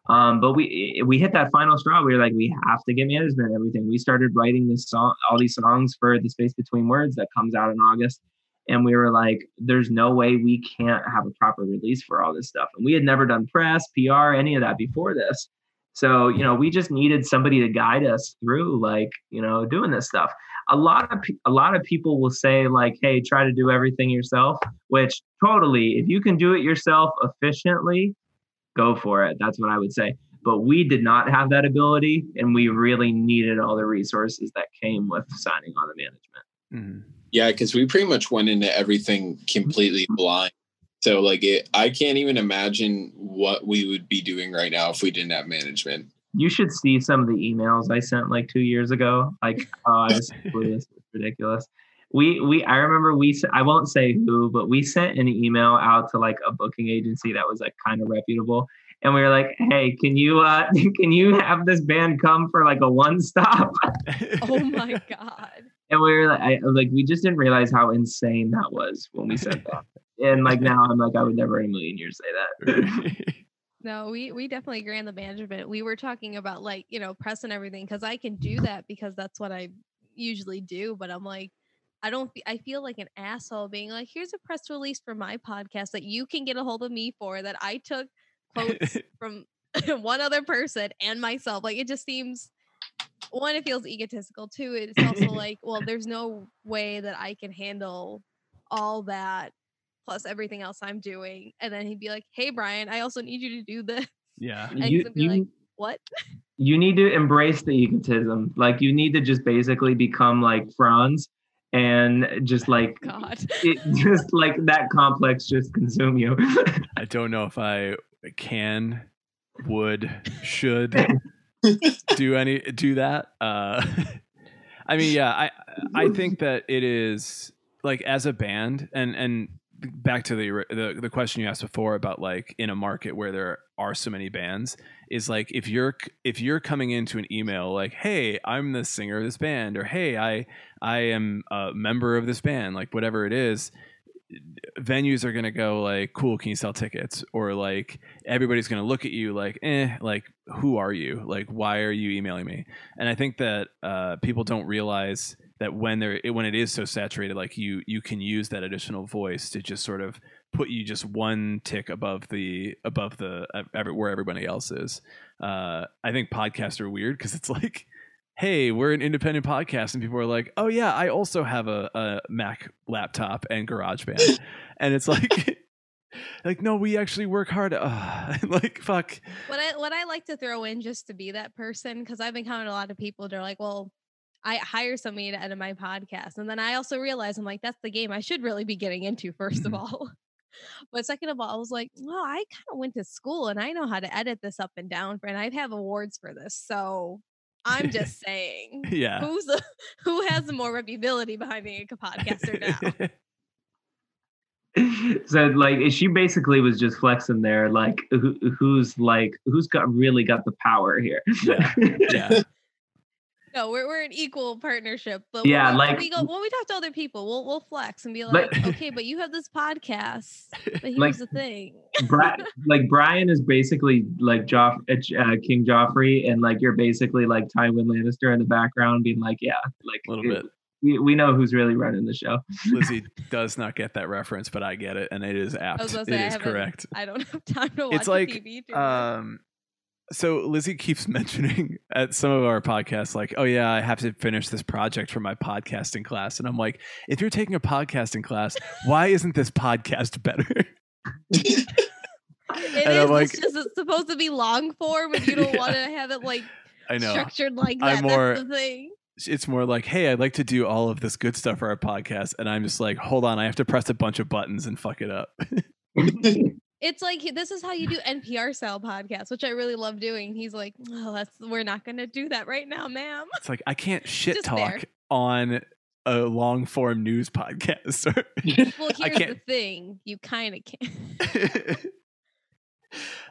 Um, but we we hit that final straw. We were like, we have to get management and everything. We started writing this song, all these songs for the space between words that comes out in August. And we were like, there's no way we can't have a proper release for all this stuff. And we had never done press, PR, any of that before this. So, you know, we just needed somebody to guide us through like, you know, doing this stuff. A lot of pe- a lot of people will say like, "Hey, try to do everything yourself," which totally if you can do it yourself efficiently, go for it. That's what I would say. But we did not have that ability and we really needed all the resources that came with signing on the management. Mhm. Yeah, because we pretty much went into everything completely blind. So like it, I can't even imagine what we would be doing right now if we didn't have management. You should see some of the emails I sent like two years ago. Like, oh, I was clueless. It's ridiculous. We we I remember we s- I won't say who, but we sent an email out to like a booking agency that was like kind of reputable, and we were like, hey, can you uh can you have this band come for like a one stop? Oh my god. And we were like, I, like we just didn't realize how insane that was when we said that. And like now I'm like I would never in a million years say that. No, we we definitely agree on the management. We were talking about like, you know, press and everything because I can do that because that's what I usually do, but I'm like I don't I feel like an asshole being like, here's a press release for my podcast that you can get a hold of me for that I took quotes from one other person and myself. Like it just seems one, it feels egotistical. Two, it's also like, well, there's no way that I can handle all that plus everything else I'm doing. And then he'd be like, Hey Brian, I also need you to do this. yeah And You, be you, like, What? you need to embrace the egotism. Like you need to just basically become like Franz and just like God. it just like that complex just consume you. I don't know if I can, would, should do any do that. Uh, I mean, yeah, I I think that it is like as a band, and and back to the the the question you asked before about like in a market where there are so many bands is like if you're if you're coming into an email like hey i'm the singer of this band or hey i i am a member of this band like whatever it is venues are going to go like cool can you sell tickets? Or like everybody's going to look at you like eh like who are you? Like why are you emailing me? And i think that uh, people don't realize that when they're when it is so saturated like you you can use that additional voice to just sort of put you just one tick above the above the every, where everybody else is uh, i think podcasts are weird because it's like hey, we're an independent podcast, and people are like, oh yeah, I also have a, a Mac laptop and GarageBand, and it's like, like no, we actually work hard. Uh, like fuck. What I what I like to throw in just to be that person, because I've encountered a lot of people that are like, well, I hire somebody to edit my podcast. And then I also realize I'm like, that's the game I should really be getting into, first of mm-hmm. all. But second of all, I was like, well, I kind of went to school and I know how to edit this up and down, and I have awards for this. So I'm just saying, Yeah. who's the, who has the more reputability behind being a podcaster now? so like she basically was just flexing there like who, who's like who's got really got the power here Yeah. yeah. No, we're we're an equal partnership. But Yeah, when we, like- when we go when we talk to other people, we'll we'll flex and be like, Like- okay, but you have this podcast. But here's Like- the thing. Bri- like Brian is basically like Joff, uh, King Joffrey, and like you're basically like Tywin Lannister in the background, being like, yeah, like A little bit. We, we know who's really running the show. Lizzie does not get that reference, but I get it, and it is apt. I was gonna It I is correct. I don't have time to watch It's like, TV. too much. Um, so Lizzie keeps mentioning at some of our podcasts, like, "Oh yeah, I have to finish this project for my podcasting class," and I'm like, "If you're taking a podcasting class, why isn't this podcast better?" It and is. I'm like- it's just it's supposed to be long form, and you don't want to have it like I know structured like I'm that. more- That's the thing. it's more like, "Hey, I'd like to do all of this good stuff for our podcast," and I'm just like, "Hold on, I have to press a bunch of buttons and fuck it up." It's like this is how you do NPR style podcasts, which I really love doing. He's like, "Oh, that's we're not going to do that right now, ma'am." it's like I can't shit Just talk there. on a long form news podcast. Well, here's the can't- thing: you kind of can.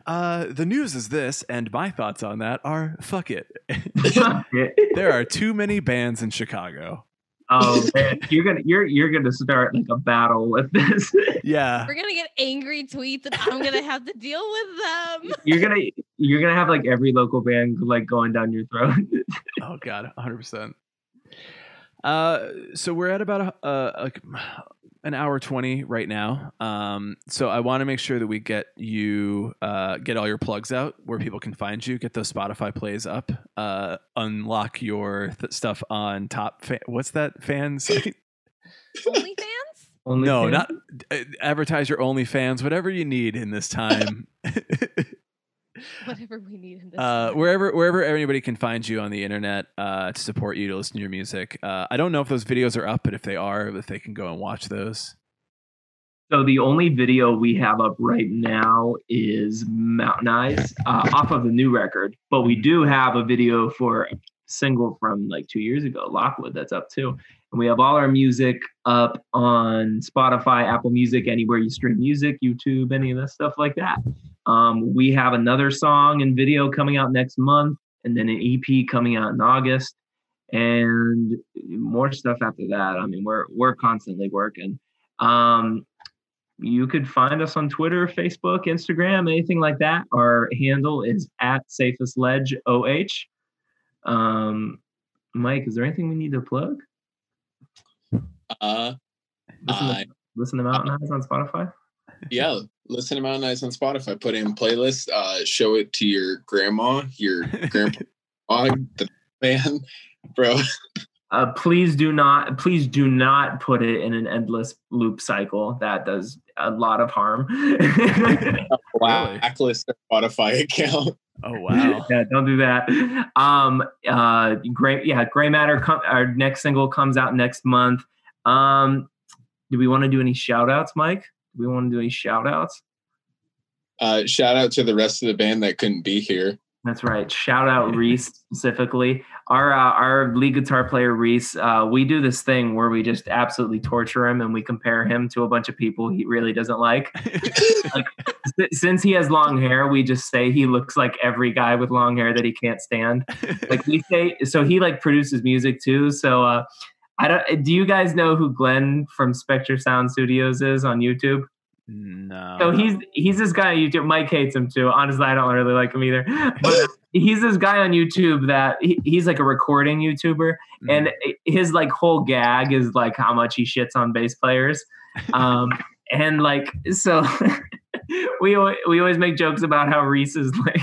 uh, the news is this, and my thoughts on that are fuck it. there are too many bands in Chicago. Oh man, you're gonna you're you're gonna start like a battle with this. Yeah. We're gonna get angry tweets, and I'm gonna have to deal with them. you're gonna you're gonna have like every local band like going down your throat. Oh god, 100%. Uh so we're at about a, uh like an hour 20 right now. Um so I want to make sure that we get you uh get all your plugs out where people can find you, get those Spotify plays up, uh unlock your th- stuff on top fa- what's that fan site? OnlyFans? Only no, thing- not uh, advertise your OnlyFans, whatever you need in this time. Whatever we need in this. uh, wherever wherever anybody can find you on the internet uh, to support you to listen to your music. Uh, I don't know if those videos are up, but if they are, if they can go and watch those. So the only video we have up right now is Mountain Eyes uh, off of the new record, but we do have a video for a single from like two years ago, Lockwood, that's up too. And we have all our music up on Spotify, Apple Music, anywhere you stream music, YouTube, any of that stuff like that. Um, we have another song and video coming out next month, and then an EP coming out in August, and more stuff after that. I mean, we're we're constantly working. Um, you could find us on Twitter, Facebook, Instagram, anything like that. Our handle is at Safest Ledge OH. Um, Mike, is there anything we need to plug? Uh, Listen, to, listen to Mountain Eyes on Spotify. yeah, listen to Mountain Eyes on Spotify. Put it in playlist. Uh, show it to your grandma, your grandpa, the man, bro. Uh, please do not, please do not put it in an endless loop cycle. That does a lot of harm. Blacklist their Spotify account. Oh wow! yeah, don't do that. Um, uh, gray, yeah, Gray Matter. Com- our next single comes out next month. Um, do we want to do any shout outs, Mike? We want to do any shout outs? Uh, shout out to the rest of the band that couldn't be here. That's right. Shout out Reese specifically. Our uh, our lead guitar player Reese. Uh, we do this thing where we just absolutely torture him and we compare him to a bunch of people he really doesn't like. S- Since he has long hair, we just say he looks like every guy with long hair that he can't stand. Like we say, so he like produces music too. So uh, I don't. Do you guys know who Glenn from Spectre Sound Studios is on YouTube? no. So he's he's this guy on YouTube. Mike hates him too. Honestly, I don't really like him either. But he's this guy on YouTube that he, he's like a recording YouTuber, Mm. and his like whole gag is like how much he shits on bass players. Um, and like so, we we always make jokes about how Reese is like.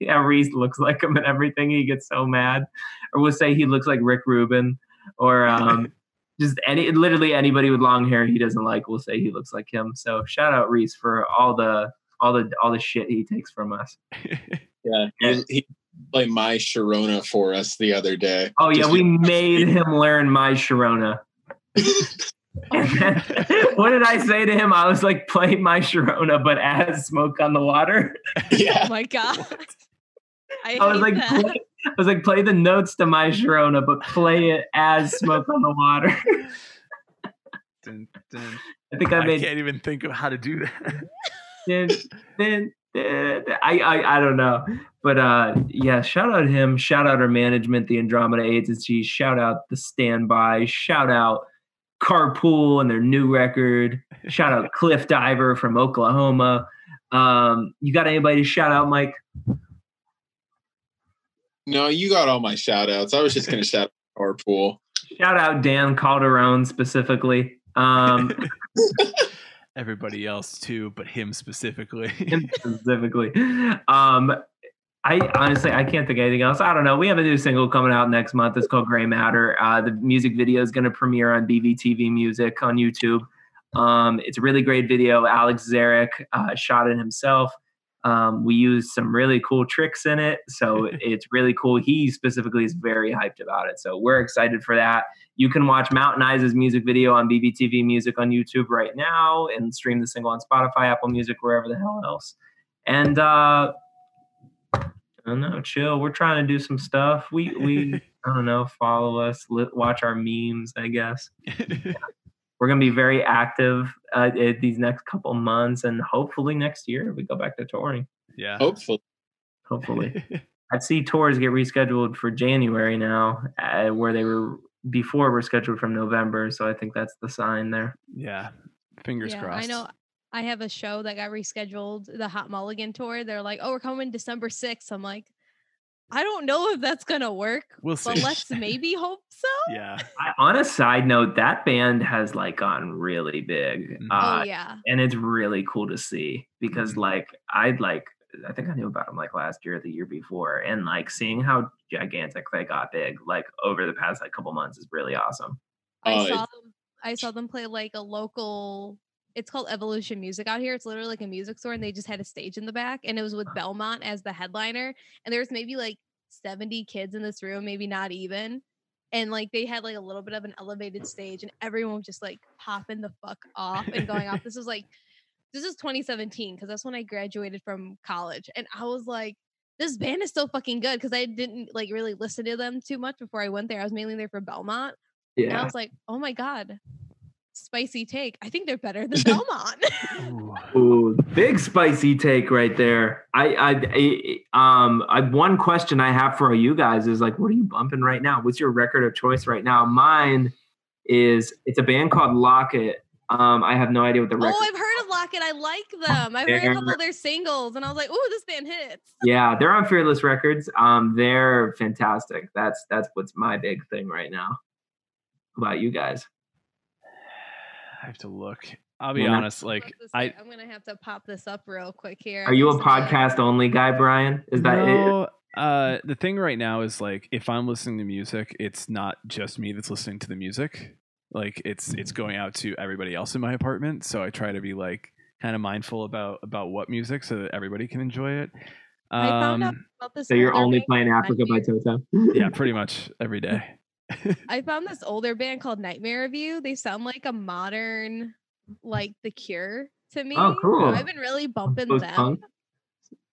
Yeah, Reese looks like him and everything. He gets so mad, or we'll say he looks like Rick Rubin, or um, just any literally anybody with long hair he doesn't like will say he looks like him. So shout out Reese for all the all the all the shit he takes from us. Yeah, he, he played my Sharona for us the other day. Oh yeah, Just- we made him learn my Sharona. And then, what did I say to him? I was like, play my Sharona, but as smoke on the water. yeah. Oh my god. I, I was like, play, I was like, play the notes to my Sharona, but play it as smoke on the water. Dun, dun. I think I I made can't even think of how to do that. then then I, I I don't know, but uh, yeah. Shout out him. Shout out our management, the Andromeda Agency. Shout out the Standby. Shout out Carpool and their new record. Shout out Cliff Diver from Oklahoma. Um, you got anybody to shout out, Mike? No, you got all my shout outs. I was just going to shout out our pool. Shout out Dan Calderon specifically. Um, Everybody else too, but him specifically. him specifically. Um, I honestly I can't think of anything else. I don't know. We have a new single coming out next month. It's called Gray Matter. Uh, the music video is going to premiere on BVTV Music on YouTube. Um, it's a really great video. Alex Zarek uh, shot it himself. Um, we use some really cool tricks in it, so it's really cool. He specifically is very hyped about it, so we're excited for that. You can watch Mountain Eyes' music video on BBTV Music on YouTube right now, and stream the single on Spotify, Apple Music, wherever the hell else. And uh, I don't know, chill. We're trying to do some stuff. We we I don't know, follow us, li- watch our memes. I guess we're gonna be very active uh, in these next couple months, and hopefully next year we go back to touring. yeah. Hopefully. Hopefully, I'd see tours get rescheduled for January now, uh, where they were before were scheduled from November. So I think that's the sign there. yeah. Fingers yeah, crossed. I know. I have a show that got rescheduled, the Hot Mulligan tour. They're like, "Oh, we're coming December 6th. I'm like, I don't know if that's gonna work, We'll see. but let's maybe hope so. yeah. I, on a side note, that band has like gone really big. Mhm. Uh, oh yeah, and it's really cool to see because Mhm. like I'd like I think I knew about them like last year or the year before, and like seeing how gigantic they got big like over the past like couple months is really awesome. I Oh, saw them. I saw them play like a local. It's called Evolution Music out here. It's literally like a music store, and they just had a stage in the back, and it was with Belmont as the headliner. And there was maybe like seventy kids in this room, maybe not even. And like they had like a little bit of an elevated stage, and everyone was just like popping the fuck off and going off. This was like, this is 2017 because that's when I graduated from college, and I was like, this band is so fucking good because I didn't like really listen to them too much before I went there. I was mainly there for Belmont. And I was like, oh my God, spicy take. I think they're better than Belmont. Ooh. Ooh, big spicy take right there. I, I, I, um, I, one question I have for you guys is like, what are you bumping right now? What's your record of choice right now? Mine is it's a band called Locket. Um, I have no idea what the record. oh, I've heard of Locket. I like them. I've heard a couple of their singles, and I was like, oh, this band hits. yeah, they're on Fearless Records. Um, they're fantastic. That's that's what's my big thing right now. How about you guys? I have to look. I'll be Yeah. honest. Like What's I, I'm gonna have to pop this up real quick here. Are you a This is like- podcast only guy, Brian? Is that it? no, uh, the thing right now is like if I'm listening to music, it's not just me that's listening to the music. Like it's it's going out to everybody else in my apartment. So I try to be like kind of mindful about about what music so that everybody can enjoy it. I found out Um, about this So you're only playing Africa by Toto? yeah, pretty much every day. I found this older band called Nightmare Review. They sound like a modern, like The Cure to me. Oh, cool. I've been really bumping them. Post-punk?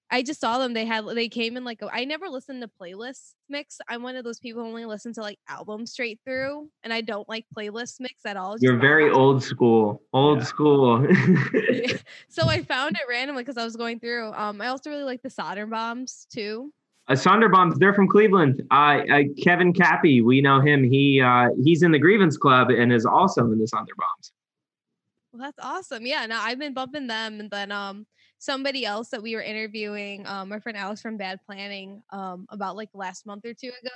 I just saw them. They had they came in like a, I never listened to playlist mix. I'm one of those people who only listen to like albums straight through, and I don't like playlist mix at all. It's You're very not- old school. Old Yeah. school. So I found it randomly because I was going through. Um, I also really like the Sonder Bombs too. Uh, Sonderbombs, they're from Cleveland. Uh, uh, Kevin Cappy, we know him. He uh, he's in the Grievance Club and is also in the Sonderbombs. Well, that's awesome. Yeah, no, I've been bumping them, and then um, somebody else that we were interviewing, um, my friend Alex from Bad Planning, um, about like last month or two ago.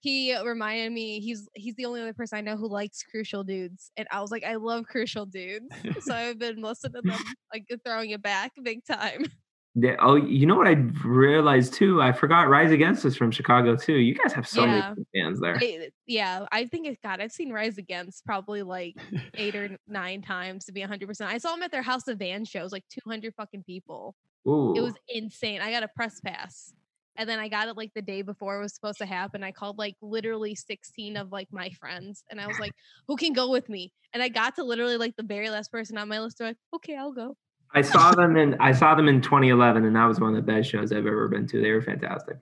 He reminded me he's he's the only other person I know who likes Crucial Dudes, and I was like, I love Crucial Dudes, so I've been listening to them, like throwing it back big time. Yeah, oh, you know what I realized too? I forgot Rise Against is from Chicago too. You guys have so Yeah. many fans there. I- yeah, I think it. God, I've seen Rise Against probably like eight or nine times to be hundred percent. I saw them at their House of Vans shows, like two hundred fucking people. Ooh. It was insane. I got a press pass. And then I got it like the day before it was supposed to happen. I called like literally 16 of like my friends and I was like, who can go with me? And I got to literally like the very last person on my list. They're like, okay, I'll go. I saw them in I saw them in 2011, and that was one of the best shows I've ever been to. They were fantastic.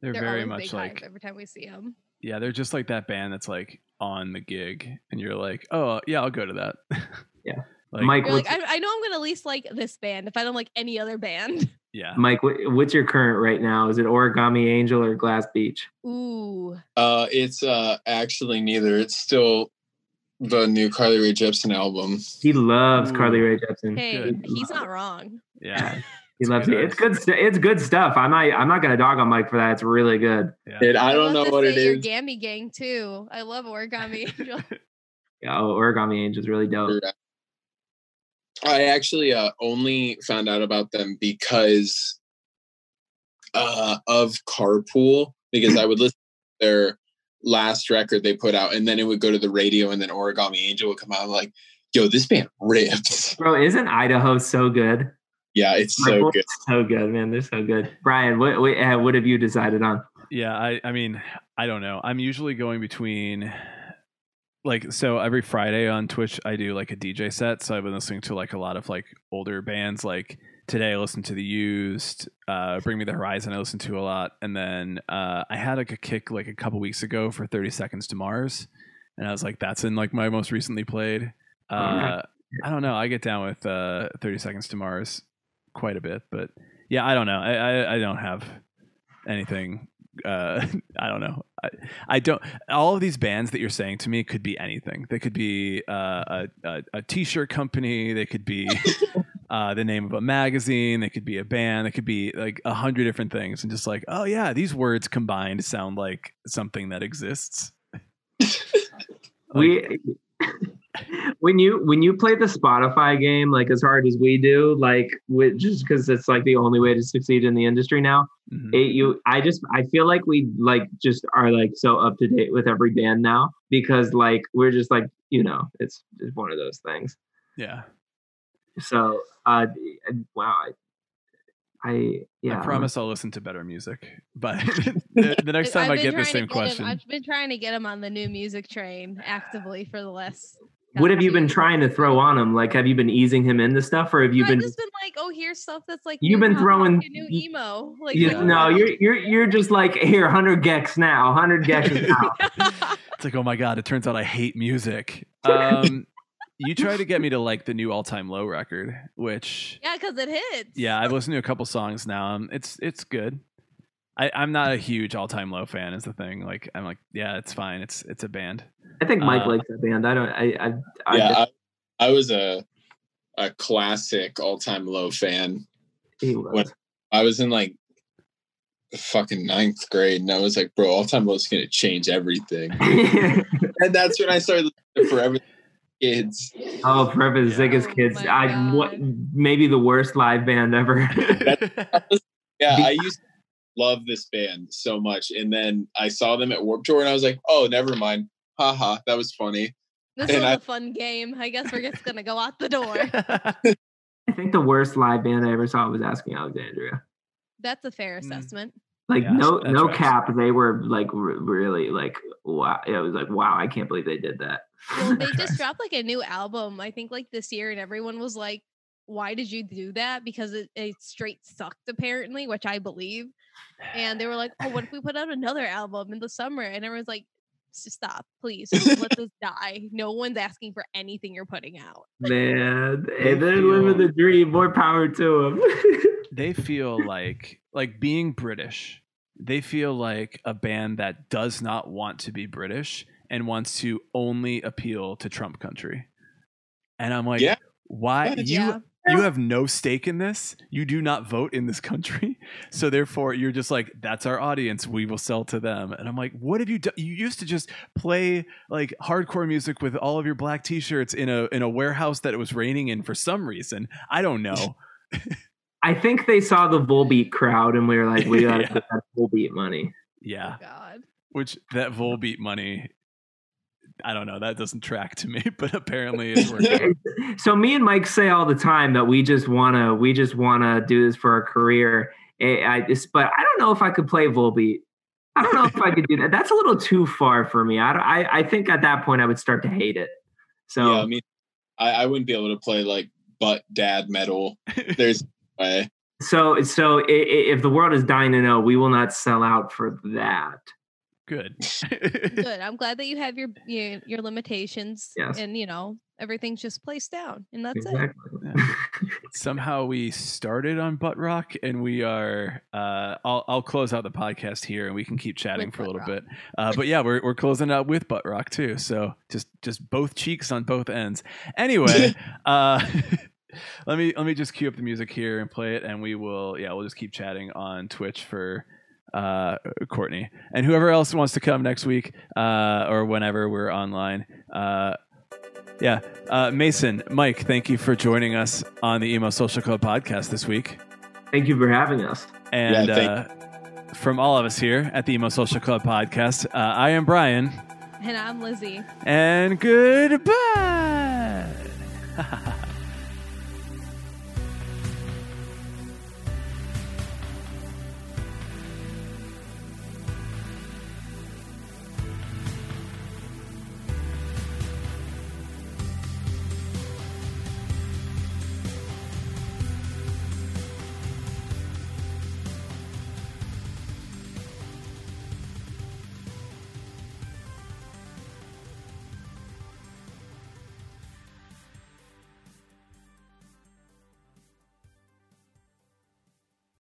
They're, They're very much like every time we see them. yeah, they're just like that band that's like on the gig, and you're like, oh yeah, I'll go to that. Yeah. Like, Mike, like, I, I know I'm gonna at least like this band if I don't like any other band. yeah. Mike, what, what's your current right now? Is it Origami Angel or Glass Beach? Ooh, Uh, it's uh actually neither. It's still the new Carly Rae Jepsen album. He loves Carly Rae Jepsen. hey, Good. he's not wrong. Yeah. He loves it. It's good. stu- It's good stuff. I'm not. I'm not gonna dog on Mike for that. It's really good. Yeah. It, I don't love know what it is. it your. Gami Gang too. I love Origami Angel. Yeah, oh, Origami Angel is really dope. I actually uh, only found out about them because uh, of Carpool, because I would listen to their last record they put out, and then it would go to the radio, and then Origami Angel would come out. I'm like, yo, this band rips. Bro, isn't Idaho so good? Yeah, it's so good. So good, man. They're so good. Brian, what what, uh, what have you decided on? Yeah, I I mean, I don't know. I'm usually going between like so every Friday on Twitch I do like a DJ set. So I've been listening to like a lot of like older bands like today I listened to the used, uh Bring Me the Horizon I listened to a lot. And then uh I had like a kick like a couple weeks ago for 30 Seconds to Mars. And I was like, that's in like my most recently played. Uh I don't know. I get down with uh 30 Seconds to Mars quite a bit, but yeah, I don't know. I I, I don't have anything uh i don't know I, I don't all of these bands that you're saying to me could be anything they could be uh, a, a, a t-shirt company they could be uh the name of a magazine It could be a band It could be like a hundred different things and just like oh yeah these words combined sound like something that exists we when you when you play the Spotify game like as hard as we do, like with, just because it's like the only way to succeed in the industry now. Mhm. It, you, I just I feel like we like just are like so up to date with every band now because like we're just like you know it's just one of those things. yeah So uh, wow, I, I yeah i promise i'll listen to better music but the, the next time I've i been get the trying to same him- question I've been trying to get him on the new music train actively for the last. What have you been trying to throw on him? Like, have you been easing him into stuff, or have you I've been? just been like, oh, here's stuff that's like You've been throwing- punk and new emo. Like, You, like, no, you're you're you're just like here, hundred gecs now, hundred gecs now. it's like oh my god it turns out i hate music um you try to get me to like the new all-time low record which yeah, because it hits. yeah i've listened to a couple songs now um it's it's good I, i'm not a huge all-time low fan is the thing like i'm like yeah it's fine it's it's a band I think Mike Uh, likes that band. I don't. I. I, I yeah, I, I was a a classic all time low fan. he was. What- I was in like fucking ninth grade, and I was like, bro, all time low is gonna change everything. and that's when I started listening to Forever Kids. oh, Forever the Yeah. Sickest Oh Kids. my I what maybe the worst live band ever. Yeah, I used to love this band so much, and then I saw them at Warped Tour, and I was like, oh, never mind. Haha, that was funny. This and was I- a fun game. I guess we're just gonna go out the door. I think the worst live band I ever saw was Asking Alexandria. That's a fair Mm. assessment. Like Yeah, no no tracks. cap, they were like re- really like wow. It was like wow, I can't believe they did that. Well, they Nice. just dropped like a new album, I think like this year, and everyone was like, Why did you do that? Because it, it straight sucked, apparently, which I believe. And they were like, Oh, what if we put out another album in the summer? And everyone's like, Stop, please. Let this die. No one's asking for anything you're putting out. Man, They hey, they're living the dream. More power to them. they feel like like being british they feel like a band that does not want to be british and wants to only appeal to trump country and i'm like Yeah. why Yeah. you you have no stake in this you do not vote in this country so therefore you're just like that's our audience we will sell to them and i'm like what have you done you used to just play like hardcore music with all of your black t-shirts in a in a warehouse that it was raining in for some reason i don't know I think they saw the Volbeat crowd and we were like, we gotta Yeah. get that Volbeat money. yeah oh God. Which that Volbeat money, I don't know. That doesn't track to me, but apparently it's working. so me and Mike say all the time that we just wanna we just wanna do this for our career. I just, but I don't know if I could play Volbeat. I don't know if I could do that. That's a little too far for me. I, I I think at that point I would start to hate it. So Yeah, I mean, I, I wouldn't be able to play like butt dad metal. There's no way. so so i- i- if the world is dying to know, we will not sell out for that. Good. Good. I'm glad that you have your your, your limitations. Yes. And you know, everything's just placed down, and that's it. exactly. Somehow we started on butt rock, and we are. Uh, I'll I'll close out the podcast here, and we can keep chatting With for a little rock. bit. Uh, but yeah, we're we're closing out with butt rock too. So just just both cheeks on both ends. Anyway, uh, let me let me just cue up the music here and play it, and we will. Yeah, we'll just keep chatting on Twitch for uh, Courtney and whoever else wants to come next week uh, or whenever we're online. Uh, yeah, uh, Mason, Mike, thank you for joining us on the Emo Social Club podcast this week. Thank you for having us. And Yeah, uh, from all of us here at the Emo Social Club podcast, uh, I am Brian, And I'm Lizzie. and goodbye.